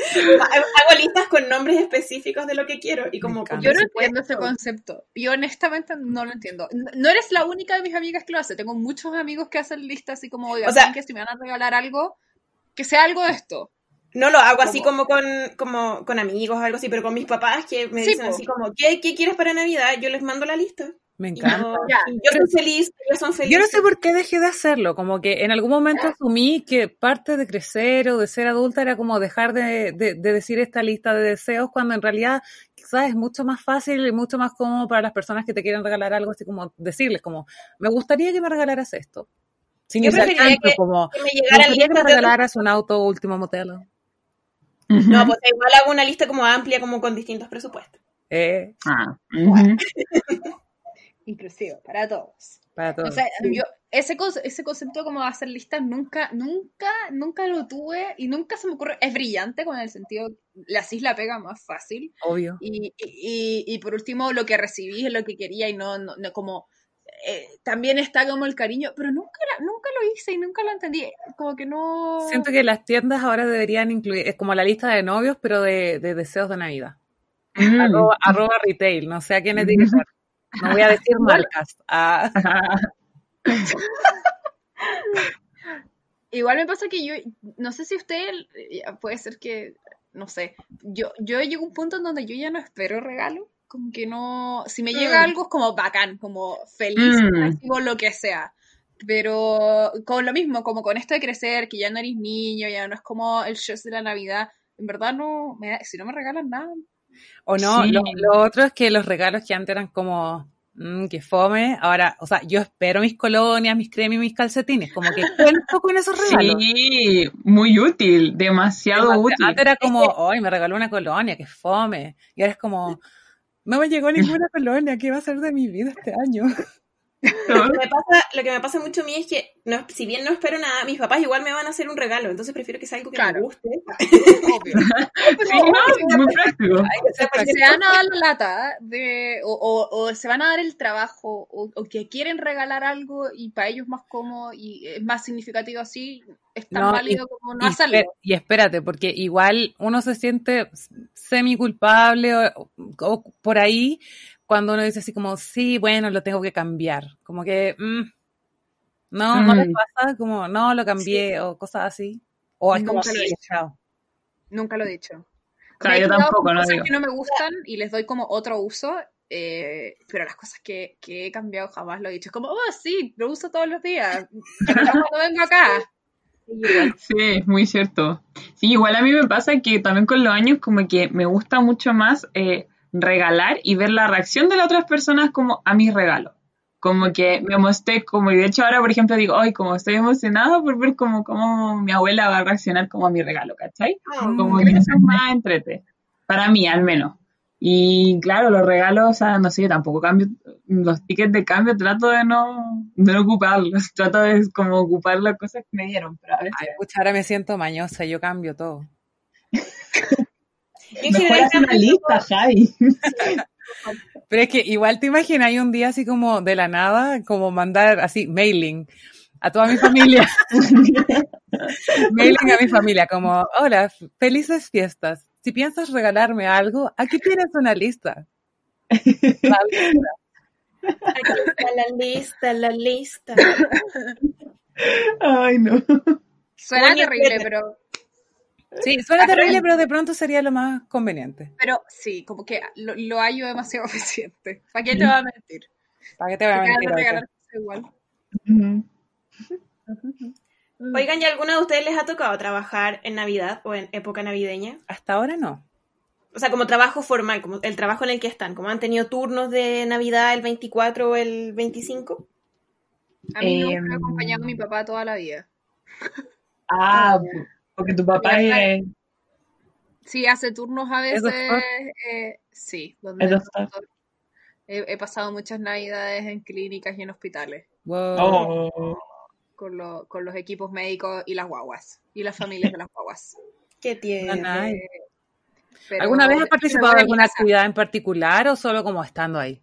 hago listas con nombres específicos de lo que quiero y como. Yo no entiendo ese concepto. Yo honestamente no lo entiendo. No eres la única de mis amigas que lo hace. Tengo muchos amigos que hacen listas así como, oiga, O sea- ¿saben que si me van a regalar algo, que sea algo de esto. No lo hago así como con, como con amigos o algo así, pero con mis papás que me Sí, dicen po. así como, ¿qué, ¿qué quieres para Navidad? Yo les mando la lista. Me encanta. no- Ya. y yo soy feliz, ellos son Yo felices. no sé por qué dejé de hacerlo, como que en algún momento asumí que parte de crecer o de ser adulta era como dejar de, de- de decir esta lista de deseos cuando en realidad quizás es mucho más fácil y mucho más cómodo para las personas que te quieren regalar algo, así como decirles como, me gustaría que me regalaras esto. Sin Yo que sea preferiría tanto que- como, Que me me llegaran gustaría que me regalaras un auto último modelo. No, pues igual hago una lista como amplia, como con distintos presupuestos. Eh, Ah, ujú. Inclusivo, para todos. para todos. O sea, yo, ese, ese concepto como de hacer listas nunca, nunca, nunca lo tuve y nunca se me ocurre. Es brillante con el sentido, la la pega más fácil. Obvio. Y, y, y- y por último, lo que recibí es lo que quería y no, no, no como. eh, también está como el cariño, pero nunca, la- nunca lo hice y nunca lo entendí. Como que no. Siento que las tiendas ahora deberían incluir, es como la lista de novios, pero de, de deseos de Navidad. Mm. Arroba, arroba retail, no sé a quién es dirigir. No voy a decir marcas. Ah, Igual me pasa que yo, no sé si usted, puede ser que, no sé, yo, yo llego a un punto en donde yo ya no espero regalo, como que no, si me llega Mm. algo es como bacán, como feliz, Mm. lo que sea, pero con lo mismo, como con esto de crecer, que ya no eres niño, ya no es como el show de la Navidad, en verdad no, me si no me regalan nada, o no, Sí. lo, lo otro es que los regalos que antes eran como, mm, que fome, ahora, o sea, yo espero mis colonias, mis cremas y mis calcetines, como que cuento con esos regalos. Sí, muy útil, demasiado útil. Antes era como, ay, me regaló una colonia, que fome. Y ahora es como, no me llegó ninguna colonia, ¿qué va a ser de mi vida este año? Lo que, me pasa, lo que me pasa mucho a mí es que, no, si bien no espero nada, mis papás igual me van a hacer un regalo, entonces prefiero que sea algo que Claro. me guste. obvio. Sí, no, muy práctico. se van a dar la lata de, o, o- o se van a dar el trabajo o, o que quieren regalar algo y para ellos más cómodo y es más significativo así, es tan No, válido como no y, hacerlo. y espérate, porque igual uno se siente semi culpable o, o por ahí cuando uno dice así como, sí, bueno, lo tengo que cambiar. Como que, mm, no, no les Mm. pasa, como, no, lo cambié o cosas así. O es como, Nunca lo he sí, hecho. Nunca lo he dicho. Claro, Me he yo tampoco, no cosas digo. que no me gustan y les doy como otro uso, eh, pero las cosas que, que he cambiado jamás lo he dicho. Es como, oh, sí, lo uso todos los días. No cuando vengo acá. Sí, es muy cierto. Sí, igual a mí me pasa que también con los años como que me gusta mucho más eh, regalar y ver la reacción de las otras personas como a mis regalos. Como que me mostré como, y de hecho ahora por ejemplo digo, ay, como estoy emocionada por ver como, cómo mi abuela va a reaccionar como a mi regalo, ¿cachai? Ah, Como que eso es más entrete. Para mí, al menos. Y claro, los regalos, o sea, no sé, yo tampoco cambio, los tickets de cambio trato de no, de no ocuparlos, trato de como ocupar las cosas que me dieron, pero a veces Ay, ahora me siento mañosa, yo cambio todo. en Mejor general una lista, Javi. Pero es que igual te imaginas hay un día así como de la nada, como mandar así mailing a toda mi familia. mailing a mi familia, como, hola, felices fiestas. Si piensas regalarme algo, aquí tienes una lista. La lista. Aquí está la lista, la lista. Ay, no. Suena terrible, pero, Sí, suena terrible, pero de pronto sería lo más conveniente. pero sí, como que lo, lo hallo demasiado eficiente. ¿Para qué te va a mentir? ¿Para qué te voy a mentir? igual. Oigan, ¿y alguna de ustedes les ha tocado trabajar en Navidad o en época navideña? Hasta ahora no. O sea, como trabajo formal, como el trabajo en el que están, como han tenido turnos de Navidad el 24 o el 25. A mí nunca Em. me ha acompañado mi papá toda la vida. Ah, porque tu papá es, Sí, hace turnos a ¿Es veces. eh, sí, donde. He, he pasado muchas navidades en clínicas y en hospitales Wow. Oh. con, lo- con los equipos médicos y las guaguas y las familias de las guaguas. Qué tierno. Nanay. Eh, pero- ¿Alguna vez has participado en alguna actividad en particular o solo como estando ahí?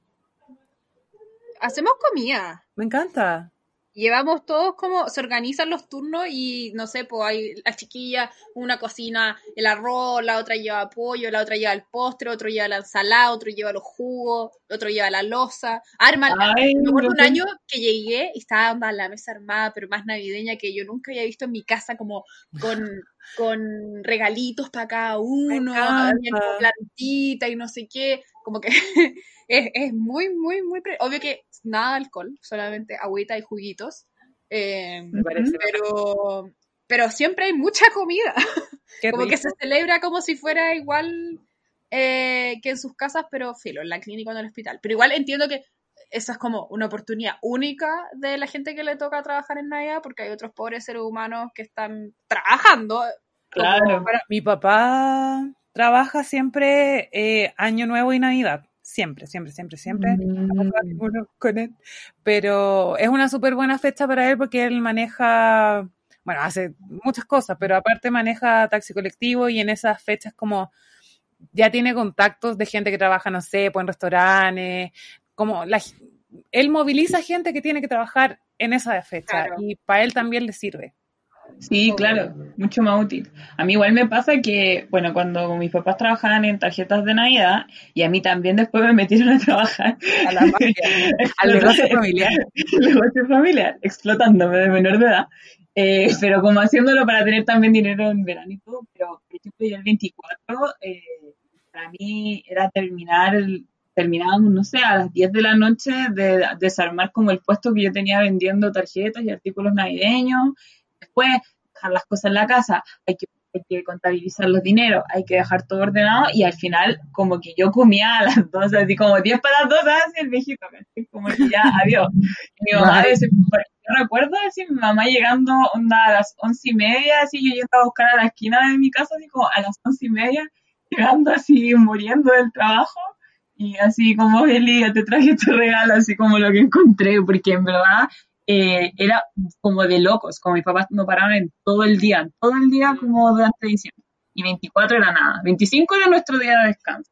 Hacemos comida. Me encanta. Llevamos todos como, se organizan los turnos y no sé, pues hay la chiquilla, una cocina el arroz, la otra lleva pollo, la otra lleva el postre, otro lleva la ensalada, otro lleva los jugos, otro lleva la losa. Arma, Ay, me acuerdo no un sé. año que llegué y estaba la mesa armada, pero más navideña que yo nunca había visto en mi casa, como con con regalitos para cada uno, plantita y no sé qué, como que es, es muy, muy, muy... pre- Obvio que nada de alcohol, solamente agüita y juguitos, eh, Me parece pero, pero siempre hay mucha comida, Qué como que se celebra como si fuera igual eh, que en sus casas, pero filo, en la clínica o en el hospital. Pero igual entiendo que esa es como una oportunidad única de la gente que le toca trabajar en Navidad, porque hay otros pobres seres humanos que están trabajando. Claro. Mi papá trabaja siempre eh, Año Nuevo y Navidad. Siempre, siempre, siempre, siempre. Mm. Con él. Pero es una súper buena fecha para él porque él maneja, bueno, hace muchas cosas, pero aparte maneja taxi colectivo y en esas fechas como ya tiene contactos de gente que trabaja, no sé, pues en restaurantes, como la, él moviliza gente que tiene que trabajar en esa fecha Claro. y para él también le sirve. Sí, claro, mucho más útil. A mí igual me pasa que, bueno, cuando mis papás trabajaban en tarjetas de Navidad y a mí también después me metieron a trabajar A la mafia, al negocio familiar. negocio familiar, explotándome de menor de edad, eh, pero como haciéndolo para tener también dinero en verano y todo, pero por ejemplo yo el 24, eh, para mí era terminar, terminábamos, no sé, a las 10 de la noche de desarmar como el puesto que yo tenía vendiendo tarjetas y artículos navideños, después dejar las cosas en la casa, hay que, hay que contabilizar los dineros, hay que dejar todo ordenado y al final como que yo comía a las 12, así como 10 para las 12, así el viejito, como que ya, adiós. Y mi mamá, yo recuerdo así, mi mamá llegando onda, a las once y media, así yo yendo a buscar a la esquina de mi casa, así como a las once y media, llegando así, muriendo del trabajo. Y así como, Eli, te traje este regalo, así como lo que encontré, porque en verdad eh, era como de locos, como mis papás no paraban en todo el día, todo el día como durante diciembre. Y 24 era nada, 25 era nuestro día de descanso.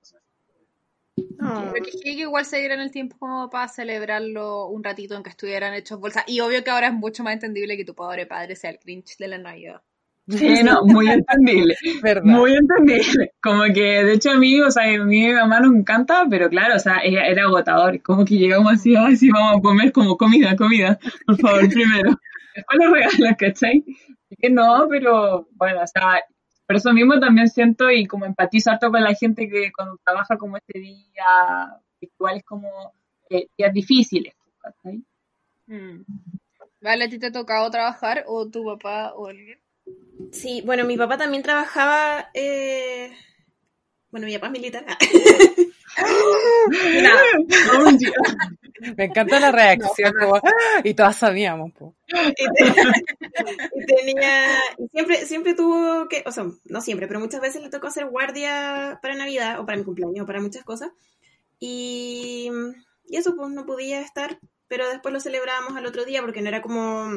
Oh. Pero que igual se dieran el tiempo como para celebrarlo un ratito en que estuvieran hechos bolsas. Y obvio que ahora es mucho más entendible que tu pobre padre sea el Grinch de la Navidad. Sí, no, muy entendible. ¿Verdad? Muy entendible. Como que, de hecho, a mí, o sea, a mí mi mamá nos encanta, pero claro, o sea, era, era agotador. Como que llegamos así, ay, sí, vamos a comer como comida, comida, por favor, primero. Después los regalos, ¿cachai? Así que no, pero bueno, o sea, por eso mismo también siento y como empatizo harto con la gente que cuando trabaja como este día, igual es como eh, días difíciles, ¿cachai? Mm. Vale, ¿a ti te ha tocado trabajar o tu papá o alguien? Sí, bueno, mi papá también trabajaba. eh, Bueno, mi papá es militar. Me encanta la reacción, como, ¡ah! y todas sabíamos. po. y, te- y tenía. Y siempre, siempre tuvo que. O sea, no siempre, pero muchas veces le tocó hacer guardia para Navidad o para mi cumpleaños o para muchas cosas. Y, y eso, pues no podía estar, pero después lo celebrábamos al otro día porque no era como.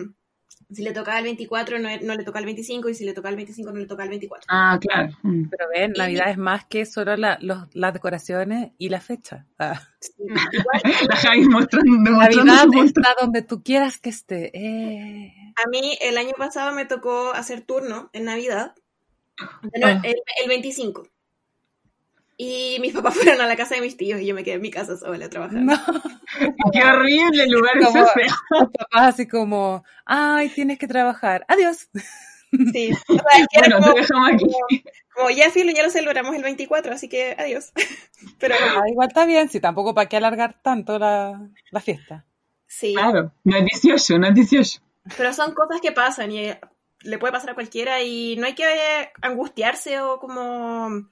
Si le tocaba el 24, no, no le tocaba el 25, y si le tocaba el 25, no le tocaba el 24. Ah, claro. Mm. Pero ven, Navidad es más que solo la- los- las decoraciones y la fecha. Ah. Sí, La Javi mostrando, Navidad punto. está donde tú quieras que esté. Eh. A mí el año pasado me tocó hacer turno en Navidad, Ah. el, el 25. Y mis papás fueron a la casa de mis tíos y yo me quedé en mi casa sola trabajando. No, Qué horrible lugar ese Como- feo. los papás así como, ay, tienes que trabajar. Adiós. Sí. O sea, Bueno, como, te dejamos aquí. como, como, ya filo, ya lo celebramos el 24, así que adiós. Pero Ah, igual está bien, si tampoco para qué alargar tanto la, la fiesta. sí, Claro, no es 18, no es 18. pero son cosas que pasan y eh, le puede pasar a cualquiera y no hay que angustiarse o como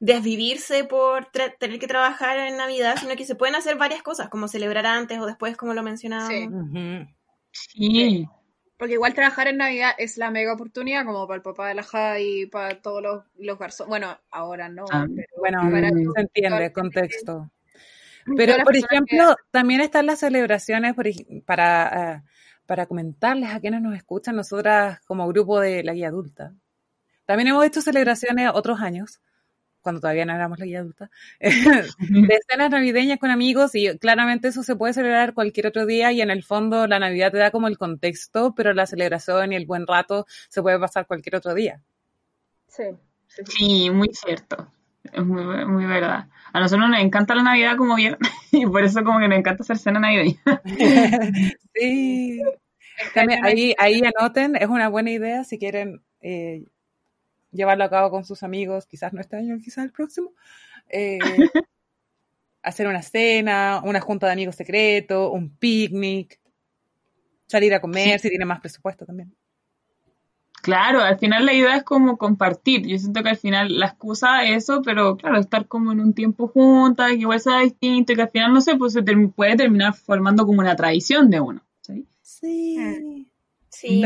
desvivirse por tener que trabajar en Navidad, sino que se pueden hacer varias cosas, como celebrar antes o después, como lo mencionábamos. Sí. Porque igual trabajar en Navidad es la mega oportunidad, como para el papá de la Jai, para todos los, los garzones. Bueno, ahora no, Ah, pero Bueno, para se entiende, las contexto. Pero, por ejemplo, también están las celebraciones por para, eh, para comentarles a quienes nos escuchan, nosotras como grupo de la guía adulta. También hemos hecho celebraciones otros años, cuando todavía no éramos la guía adulta, de escenas navideñas con amigos y claramente eso se puede celebrar cualquier otro día y en el fondo la Navidad te da como el contexto, pero la celebración y el buen rato se puede pasar cualquier otro día. Sí, sí, sí. Sí, muy cierto. Es muy, muy verdad. A nosotros nos encanta la Navidad como bien, y por eso como que nos encanta hacer cena navideña. Sí. También ahí, ahí anoten, es una buena idea si quieren eh, llevarlo a cabo con sus amigos, quizás no este año, quizás el próximo. Eh, hacer una cena, una junta de amigos secreto, un picnic, salir a comer si tiene más presupuesto también. Claro, al final la idea es como compartir. Yo siento que al final la excusa es eso, pero claro, estar como en un tiempo juntas, que igual sea distinto, y que al final, no sé, pues se puede terminar formando como una tradición de uno. ¿sí? Sí. Sí.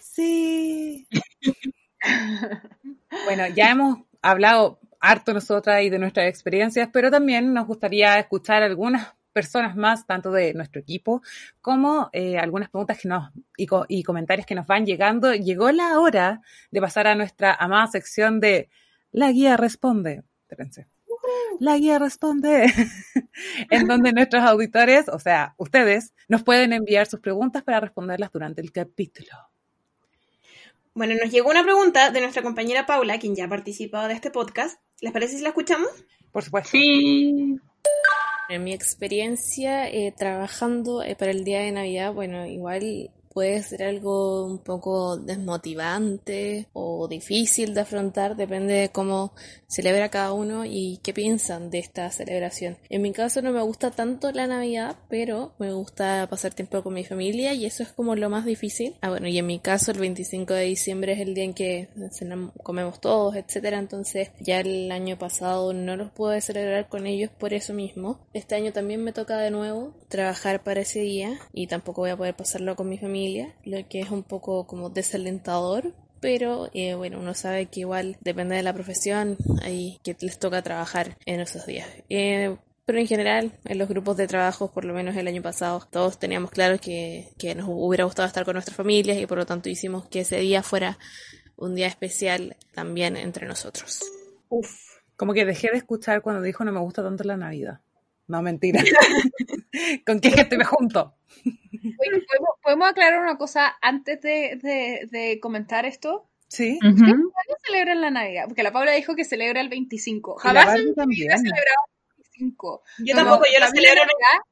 Sí. Bueno, ya hemos hablado harto nosotras y de nuestras experiencias, pero también nos gustaría escuchar algunas personas más, tanto de nuestro equipo, como eh, algunas preguntas que nos, y, co- y comentarios que nos van llegando. Llegó la hora de pasar a nuestra amada sección de La Guía Responde. La Guía Responde, en donde nuestros auditores, o sea, ustedes, nos pueden enviar sus preguntas para responderlas durante el capítulo. Bueno, nos llegó una pregunta de nuestra compañera Paula, quien ya ha participado de este podcast. ¿Les parece si la escuchamos? Por supuesto. Sí. En mi experiencia eh, trabajando eh, para el día de Navidad, bueno, igual puede ser algo un poco desmotivante o difícil de afrontar, depende de cómo celebra cada uno y qué piensan de esta celebración. En mi caso no me gusta tanto la Navidad, pero me gusta pasar tiempo con mi familia y eso es como lo más difícil. Ah, bueno, y en mi caso el 25 de diciembre es el día en que comemos todos, etcétera, entonces ya el año pasado no los pude celebrar con ellos por eso mismo. Este año también me toca de nuevo trabajar para ese día y tampoco voy a poder pasarlo con mi familia, lo que es un poco como desalentador, pero eh, bueno, uno sabe que igual depende de la profesión, ahí que les toca trabajar en esos días. Eh, pero en general, en los grupos de trabajo, por lo menos el año pasado, todos teníamos claro que, que nos hubiera gustado estar con nuestras familias y por lo tanto hicimos que ese día fuera un día especial también entre nosotros. Uf. Como que dejé de escuchar cuando dijo no me gusta tanto la Navidad. No, mentira. ¿Con qué gente me junto? Oye, ¿podemos, podemos aclarar una cosa antes de, de- de comentar esto? Sí. Ujú. ¿Cuándo celebran la Navidad? Porque la Paula dijo que celebra el 25. Y la Jamás en mi vida he también. celebrado el 25. Yo Como tampoco, yo la celebro Navidad,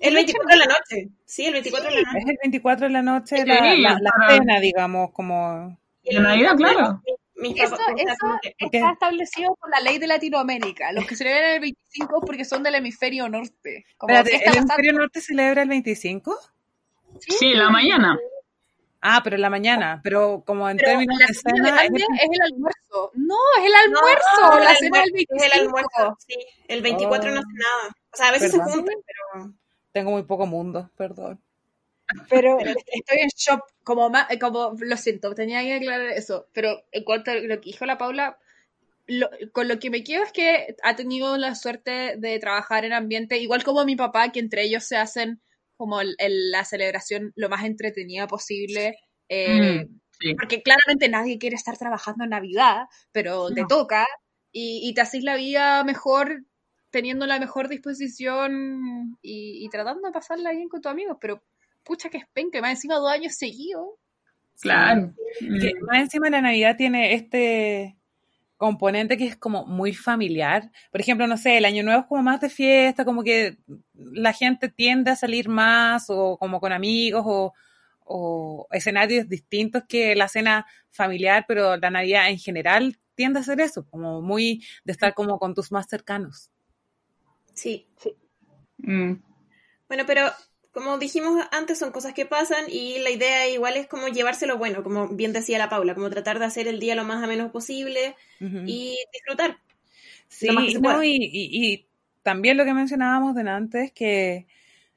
el 24 de la noche. Sí, el 24 de la noche. Es el 24 de la noche, Sí, la, la- la cena, digamos, como... De Navidad, claro. Mis Eso, está establecido por la ley de Latinoamérica. Los que celebran el 25 es porque son del hemisferio norte. Como, Espérate, ¿qué está ¿el hemisferio norte celebra el 25? Sí, la mañana. Ah, pero en la mañana, pero como en Pero términos la de cena es el- es el almuerzo. No, es el almuerzo. No, la el cena del almuerzo, 25. Es el almuerzo, sí. El 24 no Oh. hace nada. O sea, a veces Perdón. se juntan, pero... Tengo muy poco mundo, perdón. Pero estoy en shock. Como, ma- como lo siento, tenía que aclarar eso. Pero en cuanto a lo que dijo la Paula, lo- con lo que me quedo es que ha tenido la suerte de trabajar en ambiente, igual como mi papá, que entre ellos se hacen como el- el- la celebración lo más entretenida posible. eh, Mm, sí. Porque claramente nadie quiere estar trabajando en Navidad, pero te No. toca y, y te haces la vida mejor teniendo la mejor disposición y, y tratando de pasarla bien con tus amigos, pero pucha que es penca, más encima dos años seguidos. Claro. Que Mm. más encima la Navidad tiene este componente que es como muy familiar. Por ejemplo, no sé, el Año Nuevo es como más de fiesta, como que la gente tiende a salir más o como con amigos o, o escenarios distintos que la cena familiar, pero la Navidad en general tiende a ser eso, como muy de estar como con tus más cercanos. Sí. Mm. Bueno, pero como dijimos antes, son cosas que pasan y la idea igual es como llevárselo bueno, como bien decía la Paula, como tratar de hacer el día lo más ameno posible y disfrutar. Sí, lo más que se no, y, y- y también lo que mencionábamos de antes, que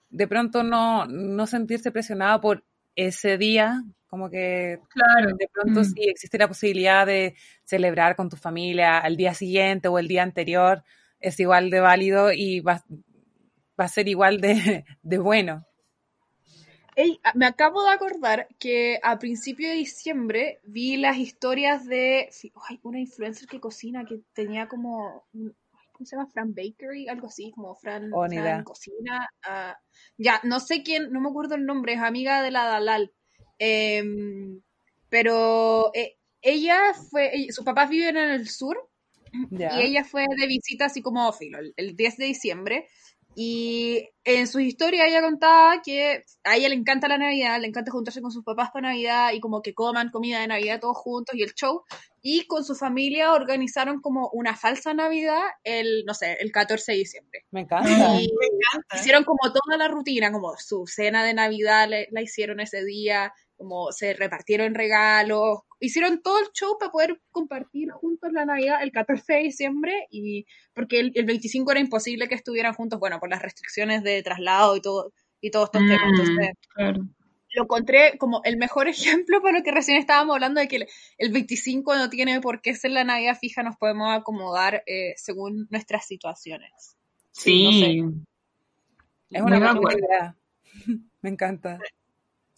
de pronto no, no sentirse presionado por ese día, como que Claro. de pronto Mm. si existe la posibilidad de celebrar con tu familia al día siguiente o el día anterior, es igual de válido y va, va a ser igual de, de bueno. Ey, a- me acabo de acordar que a principio de diciembre vi las historias de ay, una influencer que cocina que tenía como ¿cómo se llama? Fran Bakery, algo así, como Fran, Oh, Fran. Cocina. ah, ya, no sé quién, no me acuerdo el nombre, es amiga de la Dalal. Em, pero eh, ella fue, ella- sus papás viven en el sur y ella fue de visita así como filo, el, el 10 de diciembre Y en su historia ella contaba que a ella le encanta la Navidad, le encanta juntarse con sus papás para Navidad y como que coman comida de Navidad todos juntos y el show. Y con su familia organizaron como una falsa Navidad el, no sé, el 14 de diciembre. Me encanta. Y hicieron como toda la rutina, como su cena de Navidad le- la hicieron ese día, como se repartieron regalos, hicieron todo el show para poder compartir juntos la Navidad el 14 de diciembre y porque el, el 25 era imposible que estuvieran juntos, bueno, por las restricciones de traslado y todo y todos estos temas. Mm, Entonces, claro. lo encontré como el mejor ejemplo para lo que recién estábamos hablando de que el, el 25 no tiene por qué ser la Navidad fija, nos podemos acomodar eh, según nuestras situaciones. Sí. Es de buena acuerdo. idea. Me encanta.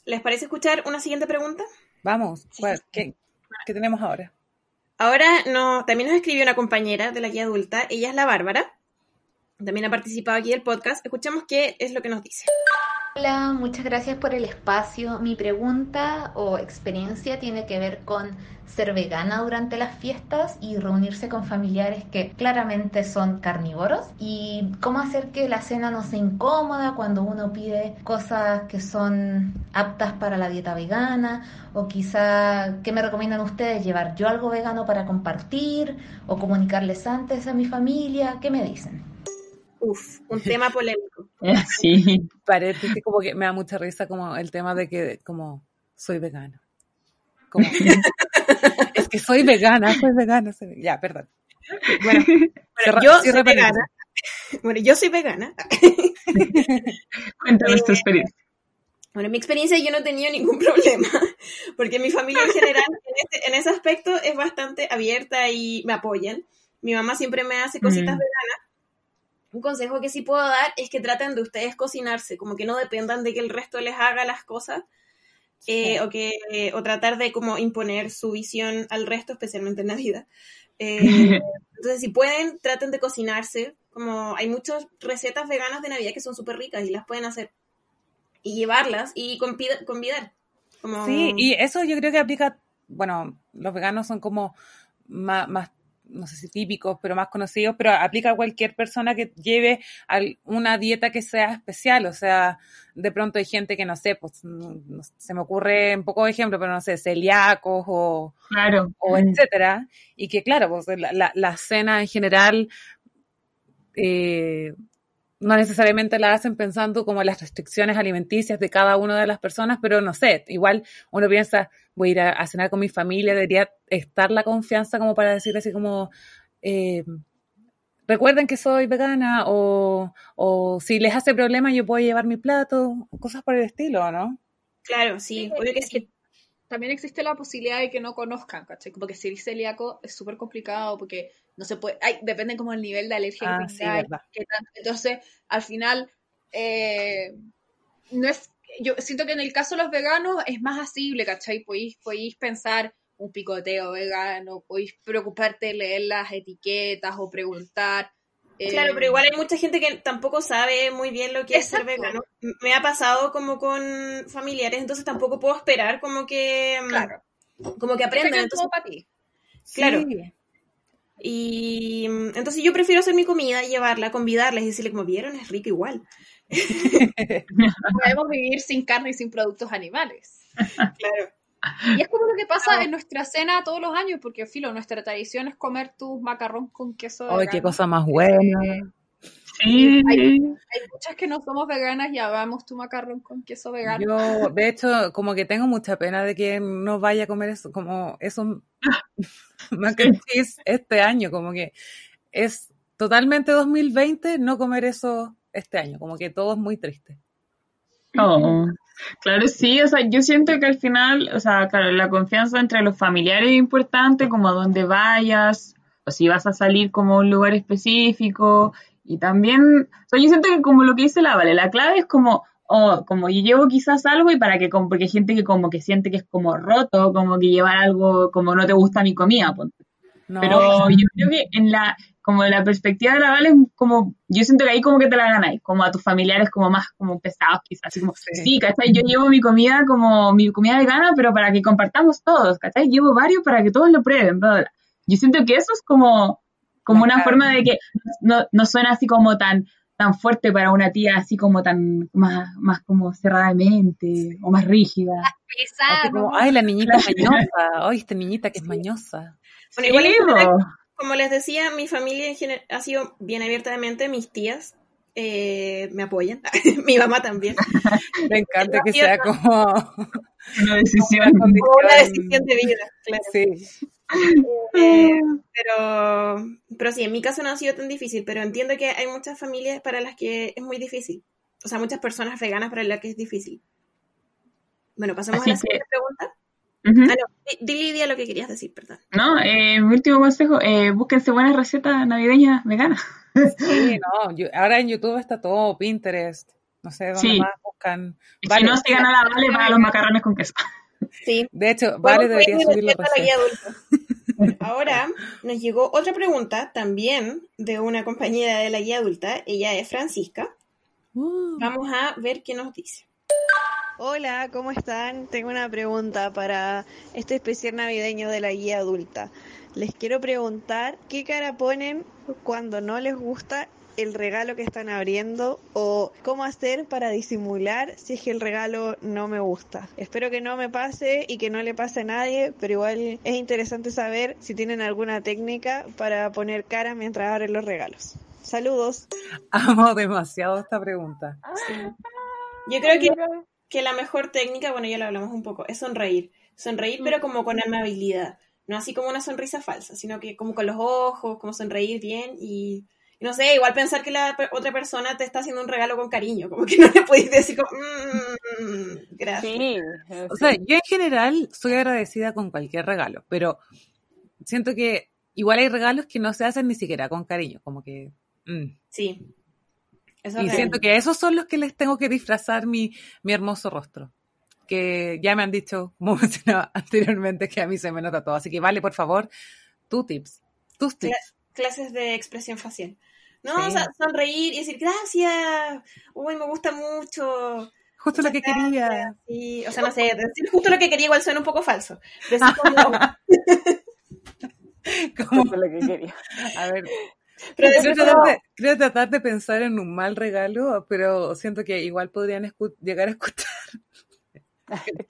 ¿Les parece escuchar una siguiente pregunta? Vamos, Sí, ¿cuál- sí. ¿qué, qué tenemos ahora? Ahora no, también nos escribió una compañera de la guía adulta, ella es la Bárbara, también ha participado aquí del podcast. Escuchemos qué es lo que nos dice. Hola, muchas gracias por el espacio. Mi pregunta o experiencia tiene que ver con ser vegana durante las fiestas y reunirse con familiares que claramente son carnívoros y cómo hacer que la cena no sea incómoda cuando uno pide cosas que son aptas para la dieta vegana o quizá qué me recomiendan ustedes llevar yo algo vegano para compartir o comunicarles antes a mi familia, ¿qué me dicen? Uf, un tema polémico. Sí. Paréntesis, como que me da mucha risa como el tema de que como soy vegana. Como, es que soy vegana, soy vegana. soy ve- Ya, perdón. Bueno, yo soy vegana. Bueno, yo soy vegana. Cuéntanos tu experiencia. Bueno, en mi experiencia yo no he tenido ningún problema, porque mi familia en general en ese, en ese aspecto es bastante abierta y me apoyan. Mi mamá siempre me hace cositas Mm. veganas. Un consejo que sí puedo dar es que traten de ustedes cocinarse, como que no dependan de que el resto les haga las cosas, eh, o que o tratar de como imponer su visión al resto, especialmente en Navidad. Eh, entonces, si pueden, traten de cocinarse. Como hay muchas recetas veganas de Navidad que son súper ricas y las pueden hacer y llevarlas y convida- convidar. Como... Sí, y eso yo creo que aplica, bueno, los veganos son como más, más, no sé si típicos, pero más conocidos, pero aplica a cualquier persona que lleve una dieta que sea especial, o sea, de pronto hay gente que no sé, pues se me ocurre un poco de ejemplo, pero no sé, celíacos o, Claro. o etcétera, y que claro, pues la, la, la cena en general eh, no necesariamente la hacen pensando como las restricciones alimenticias de cada una de las personas, pero no sé, igual uno piensa, voy a ir a, a cenar con mi familia, debería estar la confianza como para decir así como, eh, recuerden que soy vegana o, o si les hace problema yo puedo llevar mi plato, cosas por el estilo, ¿no? Claro, sí, obvio que sí. También existe la posibilidad de que no conozcan, ¿cachai? Porque si eres celíaco es súper complicado porque no se puede, ay, depende como el nivel de alergia Ah, que sí, verdad. qué tanto. Entonces, al final, eh, no es, yo siento que en el caso de los veganos es más asible, ¿cachai? Podéis, podéis pensar un picoteo vegano, podéis preocuparte de leer las etiquetas o preguntar. eh, Claro, pero igual hay mucha gente que tampoco sabe muy bien lo que es ser vegano. Me ha pasado como con familiares, entonces tampoco puedo esperar como que, mm, Claro, como que aprendan. Entonces, todo para ti. Claro. Sí. Y mm, entonces yo prefiero hacer mi comida, llevarla, convidarles y decirle como vieron, es rico igual. Podemos vivir sin carne y sin productos animales. Claro. Y es como lo que pasa en nuestra cena todos los años, porque filo, nuestra tradición es comer tu macarrón con queso. Ay, qué cosa más buena. Sí. Hay muchas que no somos veganas y amamos tu macarrón con queso vegano. Yo, de hecho, como que tengo mucha pena de que no vaya a comer eso, como esos mac and cheese este año, como que es totalmente 2020 no comer eso este año, como que todo es muy triste. Oh, claro, sí, o sea, yo siento que al final, o sea, claro, la confianza entre los familiares es importante, como a dónde vayas, o si vas a salir como a un lugar específico, y también, o sea, yo siento que como lo que dice la Vale, la clave es como, oh, como yo llevo quizás algo y para que, como, porque hay gente que como que siente que es como roto, como que llevar algo, como no te gusta mi comida, ponte. No, Pero yo creo que en la, como de la perspectiva de la Vale, es como, yo siento que ahí como que te la ganáis, como a tus familiares como más como pesados quizás, así como, Sí. sí, ¿cachai? Yo llevo mi comida como mi comida vegana, pero para que compartamos todos, ¿cachai? Llevo varios para que todos lo prueben, bla, bla. Yo siento que eso es como, como una forma de que no, no suena así como tan, tan fuerte para una tía así como tan más, más como cerrada de mente o más rígida. Como, ay, la niñita mañosa. Ay, esta niñita que es mañosa. Bueno, igual Sí, como les decía, mi familia en general ha sido bien abierta de mente, mis tías eh, me apoyan, mi mamá también. Me encanta que sea como una decisión. Como una decisión de vida, claro. Sí. Eh, pero, pero sí, en mi caso no ha sido tan difícil, pero entiendo que hay muchas familias para las que es muy difícil. O sea, muchas personas veganas para las que es difícil. Bueno, pasamos Así a la que- siguiente pregunta. Ah, no, di- di Lidia lo que querías decir, perdón. No, eh, mi último consejo, eh, búsquense buenas recetas navideñas veganas. Sí, no, yo- ahora en YouTube está todo, Pinterest, no sé dónde Sí. más buscan. Vale, si no, sigan a la Vale para los macarrones con queso. Sí. De hecho, Vale debería subir la guía adulta. Ahora nos llegó otra pregunta también de una compañera de la guía adulta. Ella es Francisca. Uh, Vamos a ver qué nos dice. Hola, ¿cómo están? Tengo una pregunta para este especial navideño de la guía adulta. Les quiero preguntar qué cara ponen cuando no les gusta el regalo que están abriendo o cómo hacer para disimular si es que el regalo no me gusta. Espero que no me pase y que no le pase a nadie, pero igual es interesante saber si tienen alguna técnica para poner cara mientras abren los regalos. Saludos. amo demasiado esta pregunta. Yo creo que, que la mejor técnica, bueno, ya lo hablamos un poco, es sonreír. Sonreír, pero como con amabilidad. No así como una sonrisa falsa, sino que como con los ojos, como sonreír bien y, y no sé, igual pensar que la otra persona te está haciendo un regalo con cariño, como que no le puedes decir como, "Mm, gracias. Sí, O sea, yo en general soy agradecida con cualquier regalo, pero siento que igual hay regalos que no se hacen ni siquiera con cariño, como que... mm. Sí. Eso es Y real. siento que esos son los que les tengo que disfrazar mi, mi hermoso rostro. Que ya me han dicho, como mencionaba anteriormente, que a mí se me nota todo. Así que vale, por favor, tus tips. Tus tips. clases de expresión facial. No, Sí. o sea, sonreír y decir gracias, uy, me gusta mucho. Justo lo que quería. Sí, o sea, no sé, decir justo lo que quería igual suena un poco falso. Decir como, es lo que quería. a ver, pero creo tratar, como, de, creo tratar de pensar en un mal regalo, pero siento que igual podrían llegar a escuchar.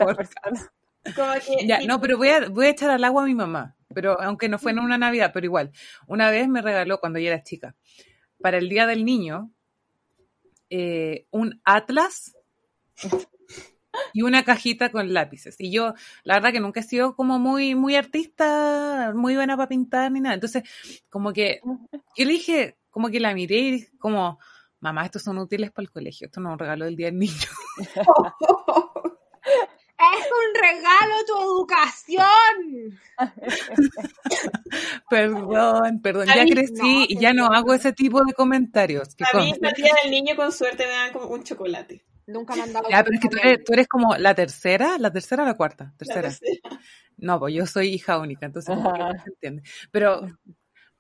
Como que, Ya, no, pero voy a, voy a echar al agua a mi mamá. Pero aunque no fue en una Navidad, pero igual. Una vez me regaló cuando yo era chica, para el Día del Niño, eh, un atlas y una cajita con lápices. Y yo, la verdad que nunca he sido como muy, muy artista, muy buena para pintar ni nada. Entonces, como que yo le dije, como que la miré y dije, como, mamá, estos son útiles para el colegio, esto no es un regalo del Día del Niño. Es un regalo tu educación. Perdón, perdón, ya crecí no, y ya no hago ese tipo de comentarios. a mí el día del niño con suerte me dan como un chocolate. Nunca me han dado. Ya, pero es que tú eres, tú eres como la tercera, la tercera o la cuarta, La tercera. tercera. No, pues yo soy hija única, entonces no se entiende. Pero,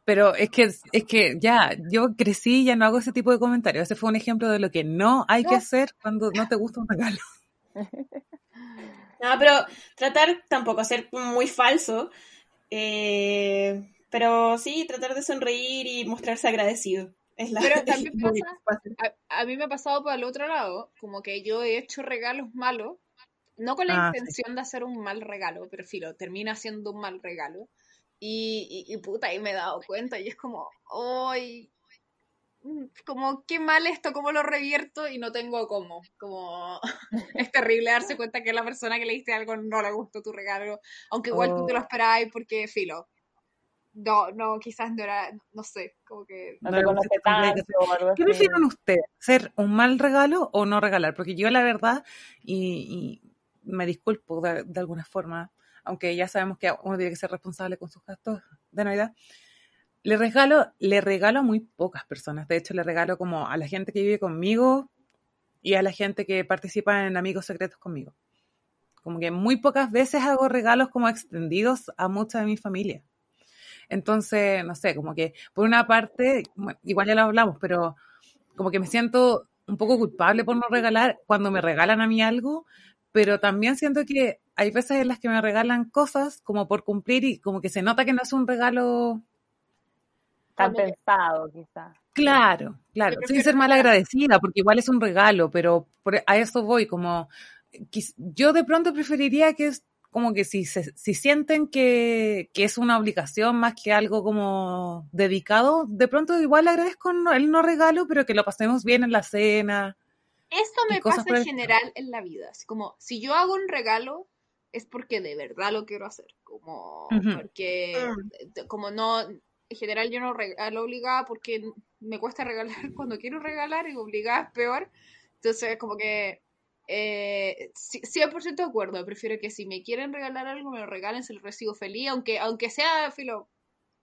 pero es que, es que ya, yo crecí y ya no hago ese tipo de comentarios. Ese fue un ejemplo de lo que no hay que hacer cuando no te gusta un regalo. No, pero tratar tampoco ser muy falso, eh, pero sí, tratar de sonreír y mostrarse agradecido. Es la, Pero también pasa-. A, a mí me ha pasado por el otro lado, como que yo he hecho regalos malos, no con la Ah, sí. intención de hacer un mal regalo, pero filo, termina siendo un mal regalo. Y, y, y puta, ahí me he dado cuenta y es como, ¡ay! Mm, Como, qué mal esto, cómo lo revierto y no tengo cómo. Como, es terrible darse cuenta que la persona que le diste algo no le gustó tu regalo, aunque igual tú te lo Oh. esperabas porque filo. No, no, quizás no era, no sé, como que No No te le conoce gusta tanto, tanto ¿Qué prefieren ustedes? ¿Ser un mal regalo o no regalar? Porque yo la verdad, y, y me disculpo de, de alguna forma, aunque ya sabemos que uno tiene que ser responsable con sus gastos de Navidad, le regalo, le regalo a muy pocas personas. De hecho, le regalo como a la gente que vive conmigo y a la gente que participa en Amigos Secretos conmigo. Como que muy pocas veces hago regalos como extendidos a mucha de mi familia. Entonces, no sé, como que por una parte, igual ya lo hablamos, pero como que me siento un poco culpable por no regalar cuando me regalan a mí algo, pero también siento que hay veces en las que me regalan cosas como por cumplir y como que se nota que no es un regalo, Tan Como pensado, quizás. Claro, claro, sin ser mal agradecida, porque igual es un regalo, pero por- a eso voy, como yo de pronto preferiría que es como que si, se- si sienten que, que es una obligación más que algo como dedicado, de pronto igual agradezco no- el no regalo, pero que lo pasemos bien en la cena. Esto y me pasa en el- general en la vida. Así como, si yo hago un regalo, es porque de verdad lo quiero hacer. Como, Ujú. porque, eh, como no, en general yo no regalo obligada porque me cuesta regalar cuando quiero regalar y obligada es peor. Entonces, como que, eh, ci- 100% de acuerdo. Prefiero que si me quieren regalar algo, me lo regalen, se lo recibo feliz. Aunque, aunque sea, filo,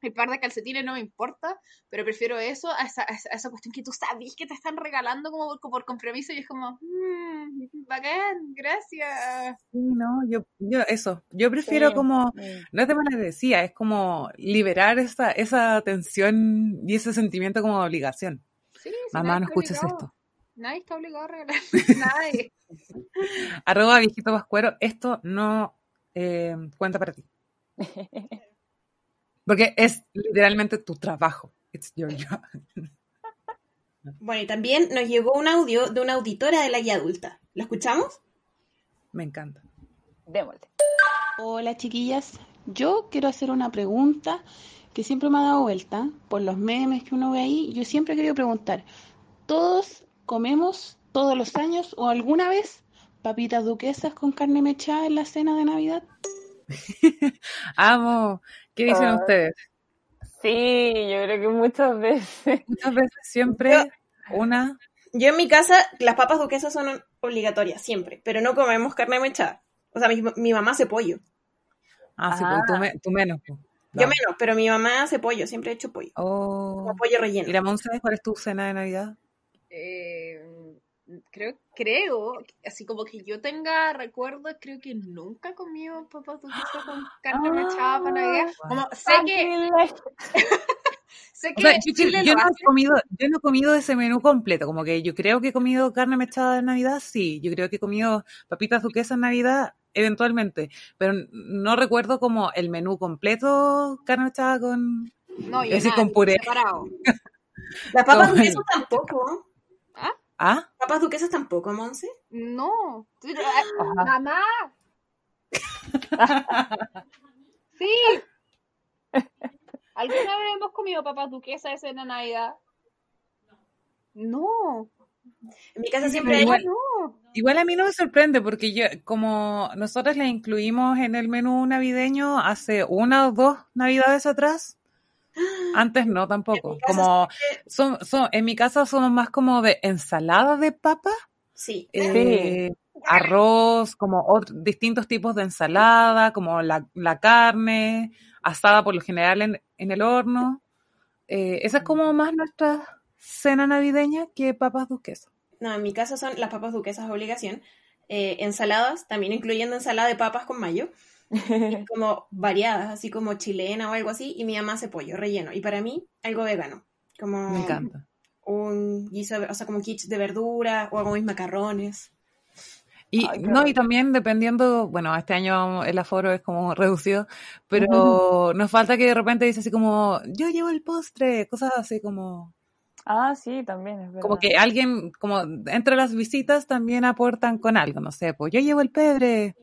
el par de calcetines no me importa, pero prefiero eso a esa, a esa- cuestión que tú sabes que te están regalando como por, por compromiso y es como, mmm, bacán, gracias. Sí, no, yo, yo eso, yo prefiero Sí. como, Mm. no es de malagradecida, es como liberar esa, esa tensión y ese sentimiento como de obligación. Sí, Mamá, nadie no está escuches obligado. esto. Nadie está obligado a regalar. Nadie. Arroba viejito pascuero, esto no eh, cuenta para ti. Porque es literalmente tu trabajo. It's your job. Bueno, y también nos llegó un audio de una auditora de la guía adulta. ¿Lo escuchamos? Me encanta. Démosle. Hola chiquillas, yo quiero hacer una pregunta que siempre me ha dado vuelta por los memes que uno ve ahí. Yo siempre he querido preguntar, ¿todos comemos todos los años o alguna vez papitas duquesas con carne mechada en la cena de Navidad? Amo. ¿Qué dicen Ay. ustedes? Sí, yo creo que muchas veces. Muchas veces, siempre una. Yo en mi casa, las papas duquesas son obligatorias, siempre, pero no comemos carne mechada. O sea, mi, mi mamá hace pollo. Ah, sí, pues, tú, me- tú menos. pues. Yo No. menos, pero mi mamá hace pollo, siempre he hecho pollo. Oh. Como pollo relleno. ¿Y la Monse, cuál es tu cena de Navidad? Eh, creo, creo, así como que yo tenga recuerdos, creo que nunca he comido papas duquesas con carne mechada para Navidad. Como, sé que, sé que O sea, yo, Chile yo lo no he hace. comido, yo no he comido ese menú completo, como que yo creo que he comido carne mechada en Navidad, sí, yo creo que he comido papitas duquesas en Navidad, eventualmente, pero no recuerdo como el menú completo, carne mechada con, No, yo es decir, nada, con puré. separado. Las papas duquesas tampoco. ¿Ah? Papas duquesas tampoco, Monse. No. Ajá. Mamá. Sí. ¿Alguna vez hemos comido papas duquesas de cena de Navidad? No. En mi casa siempre hay... Igual- No. Igual a mí no me sorprende porque yo, como nosotros la incluimos en el menú navideño hace una o dos navidades atrás, antes no tampoco. En mi casa Como son, son, en mi casa somos más como de ensalada de papa, Sí. eh, arroz, como otro- distintos tipos de ensalada, como la, la carne, asada por lo general en, en el horno. Eh, esa es como más nuestra cena navideña que papas duquesas. No, en mi casa son las papas duquesas obligación. Eh, ensaladas, también incluyendo ensalada de papas con mayo. Y como variadas, así como chilena o algo así. Y mi mamá hace pollo relleno. Y para mí, algo vegano. Como Me encanta. un guiso, de- o sea, como quiche de verdura o hago mis macarrones. Y Ay, no, y también dependiendo, bueno, este año el aforo es como reducido, pero nos falta que de repente dice así como, yo llevo el postre, cosas así como, Ah, sí, también es verdad. como que alguien, como entre las visitas también aportan con algo, no sé, pues yo llevo el pebre.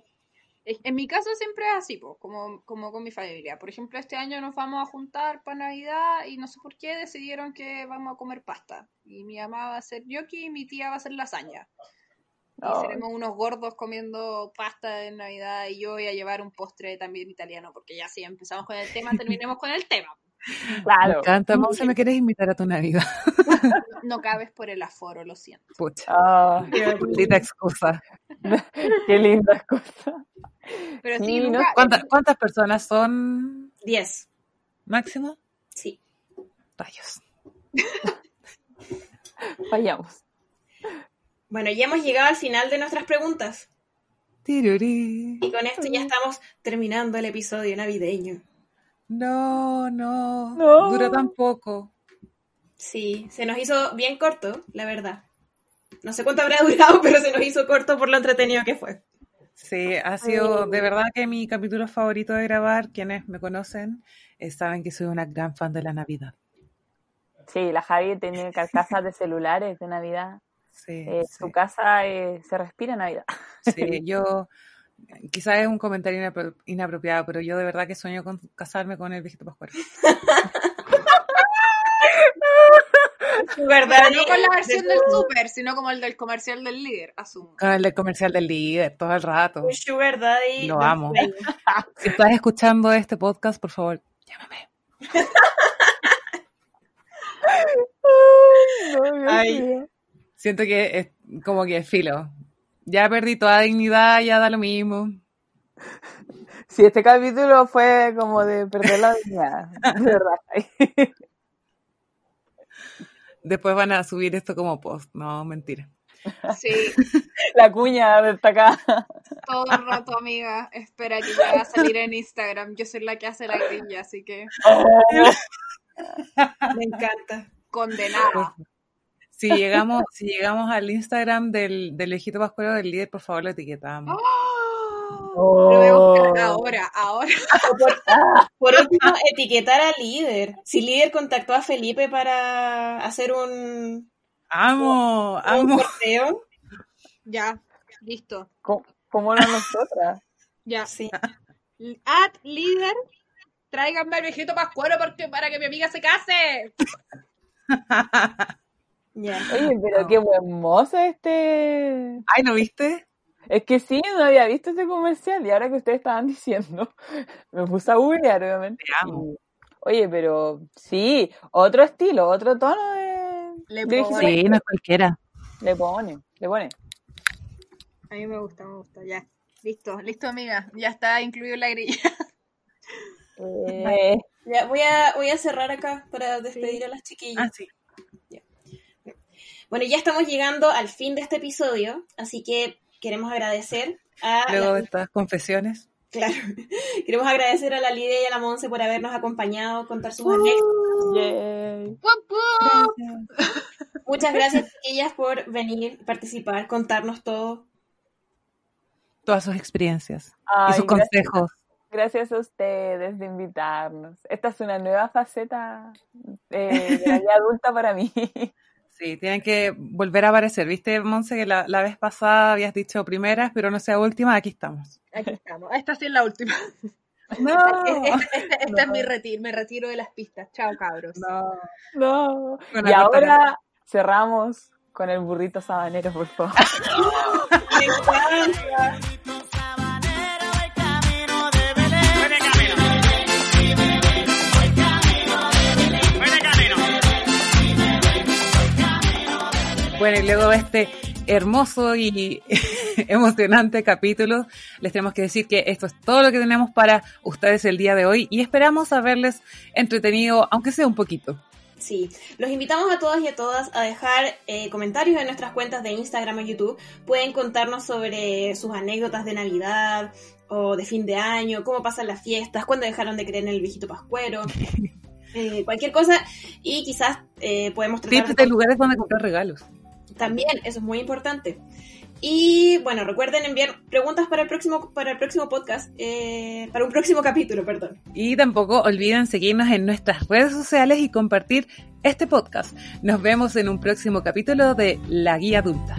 En mi caso siempre es así, pues, como, como con mi familia. Por ejemplo, este año nos vamos a juntar para Navidad y no sé por qué decidieron que vamos a comer pasta. Y mi mamá va a hacer gnocchi y mi tía va a hacer lasaña. Y seremos unos gordos comiendo pasta en Navidad y yo voy a llevar un postre también italiano, porque ya si empezamos con el tema, terminemos con el tema. Me Claro. encanta, Monse, ¿me querés invitar a tu Navidad? No cabes por el aforo, lo siento. Pucha, Ah, maldita excusa. qué linda excusa. Pero sí, Sí, ¿no? nunca, ¿Cuántas, ¿Cuántas personas son Diez. máximo? Sí. Rayos. Fallamos. Bueno, ya hemos llegado al final de nuestras preguntas. Tirurí. Y con esto ya estamos terminando el episodio navideño. No, no, No. dura tan poco. Sí, se nos hizo bien corto, la verdad. No sé cuánto habrá durado, pero se nos hizo corto por lo entretenido que fue. Sí, ha sido de verdad que mi capítulo favorito de grabar. Quienes me conocen eh, saben que soy una gran fan de la Navidad. Sí, la Javi tiene carcasas de celulares de Navidad. Sí, Eh, sí. Su casa eh, se respira Navidad. Sí, yo quizás es un comentario inapro- inapropiado, pero yo de verdad que sueño con casarme con el viejito Pero Daddy no con la versión del super, sino como el del comercial del líder, asumo. Con el del comercial del líder todo el rato. Sugar Daddy. Lo amo. Si estás escuchando este podcast, por favor, llámame. Ay. Siento que es como que filo. Ya perdí toda dignidad, ya da lo mismo. Sí, este capítulo fue como de perder la dignidad. De verdad. Después van a subir esto como post. No, mentira. Sí, La cuña destacada. todo el rato, amiga. Espera que ya va a salir en Instagram. Yo soy la que hace la grilla, así que Me encanta. condenada. Si llegamos, si llegamos al Instagram del, del viejito Pascuero del líder, por favor lo etiquetamos. A buscar ahora, ahora. O por, por último, etiquetar al líder. Si líder contactó a Felipe para hacer un, Amo, un amo. sorteo. Ya, listo. ¿Cómo, cómo no nosotras? Ya. Sí. At líder, tráiganme al viejito pascuero porque para que mi amiga se case. Oye, pero qué buen mozo este. Ay, ¿no viste? Es que sí, no había visto ese comercial y ahora que ustedes estaban diciendo, me puse a googlear, obviamente. Te amo. Oye, pero sí, otro estilo, otro tono de. Le de pongo- viejito no es cualquiera. Le pone, le pone. A mí me gusta, me gusta, ya. Listo, listo, amiga. Ya está incluido la grilla. Eh, Ya, voy a, voy a cerrar acá para despedir a las chiquillas. Ah, sí. Bueno, ya estamos llegando al fin de este episodio, así que queremos agradecer a Luego la- de estas confesiones. claro, queremos agradecer a la Lidia y a la Monse por habernos acompañado, contar sus anécdotas. yay. Muchas gracias, chiquillas, por venir, participar, contarnos todo. Todas sus experiencias y sus gracias, consejos. gracias a ustedes de invitarnos. Esta es una nueva faceta eh, de la vida adulta para mí. Sí, tienen que volver a aparecer. ¿Viste, Monse, que la, la vez pasada habías dicho primeras, pero no sea última? Aquí estamos. Aquí estamos. Esta sí es la última. No, esta es mi retiro, me retiro de las pistas. Chao, cabros. no. No. Y corta ahora cerramos con el burrito sabanero, por favor. Me encanta. Bueno, y luego de este hermoso y emocionante capítulo, les tenemos que decir que esto es todo lo que tenemos para ustedes el día de hoy y esperamos haberles entretenido, aunque sea un poquito. Sí, los invitamos a todas y a todas a dejar eh, comentarios en nuestras cuentas de Instagram o YouTube. Pueden contarnos sobre sus anécdotas de Navidad o de fin de año, cómo pasan las fiestas, cuándo dejaron de creer en el viejito pascuero, eh, cualquier cosa. Y quizás eh, podemos tratar Tips de lugares donde comprar regalos. También, eso es muy importante. Y bueno, recuerden enviar preguntas para el próximo, para el próximo podcast, eh, para un próximo capítulo, perdón. Y tampoco olviden seguirnos en nuestras redes sociales y compartir este podcast. Nos vemos en un próximo capítulo de La Guía Adulta.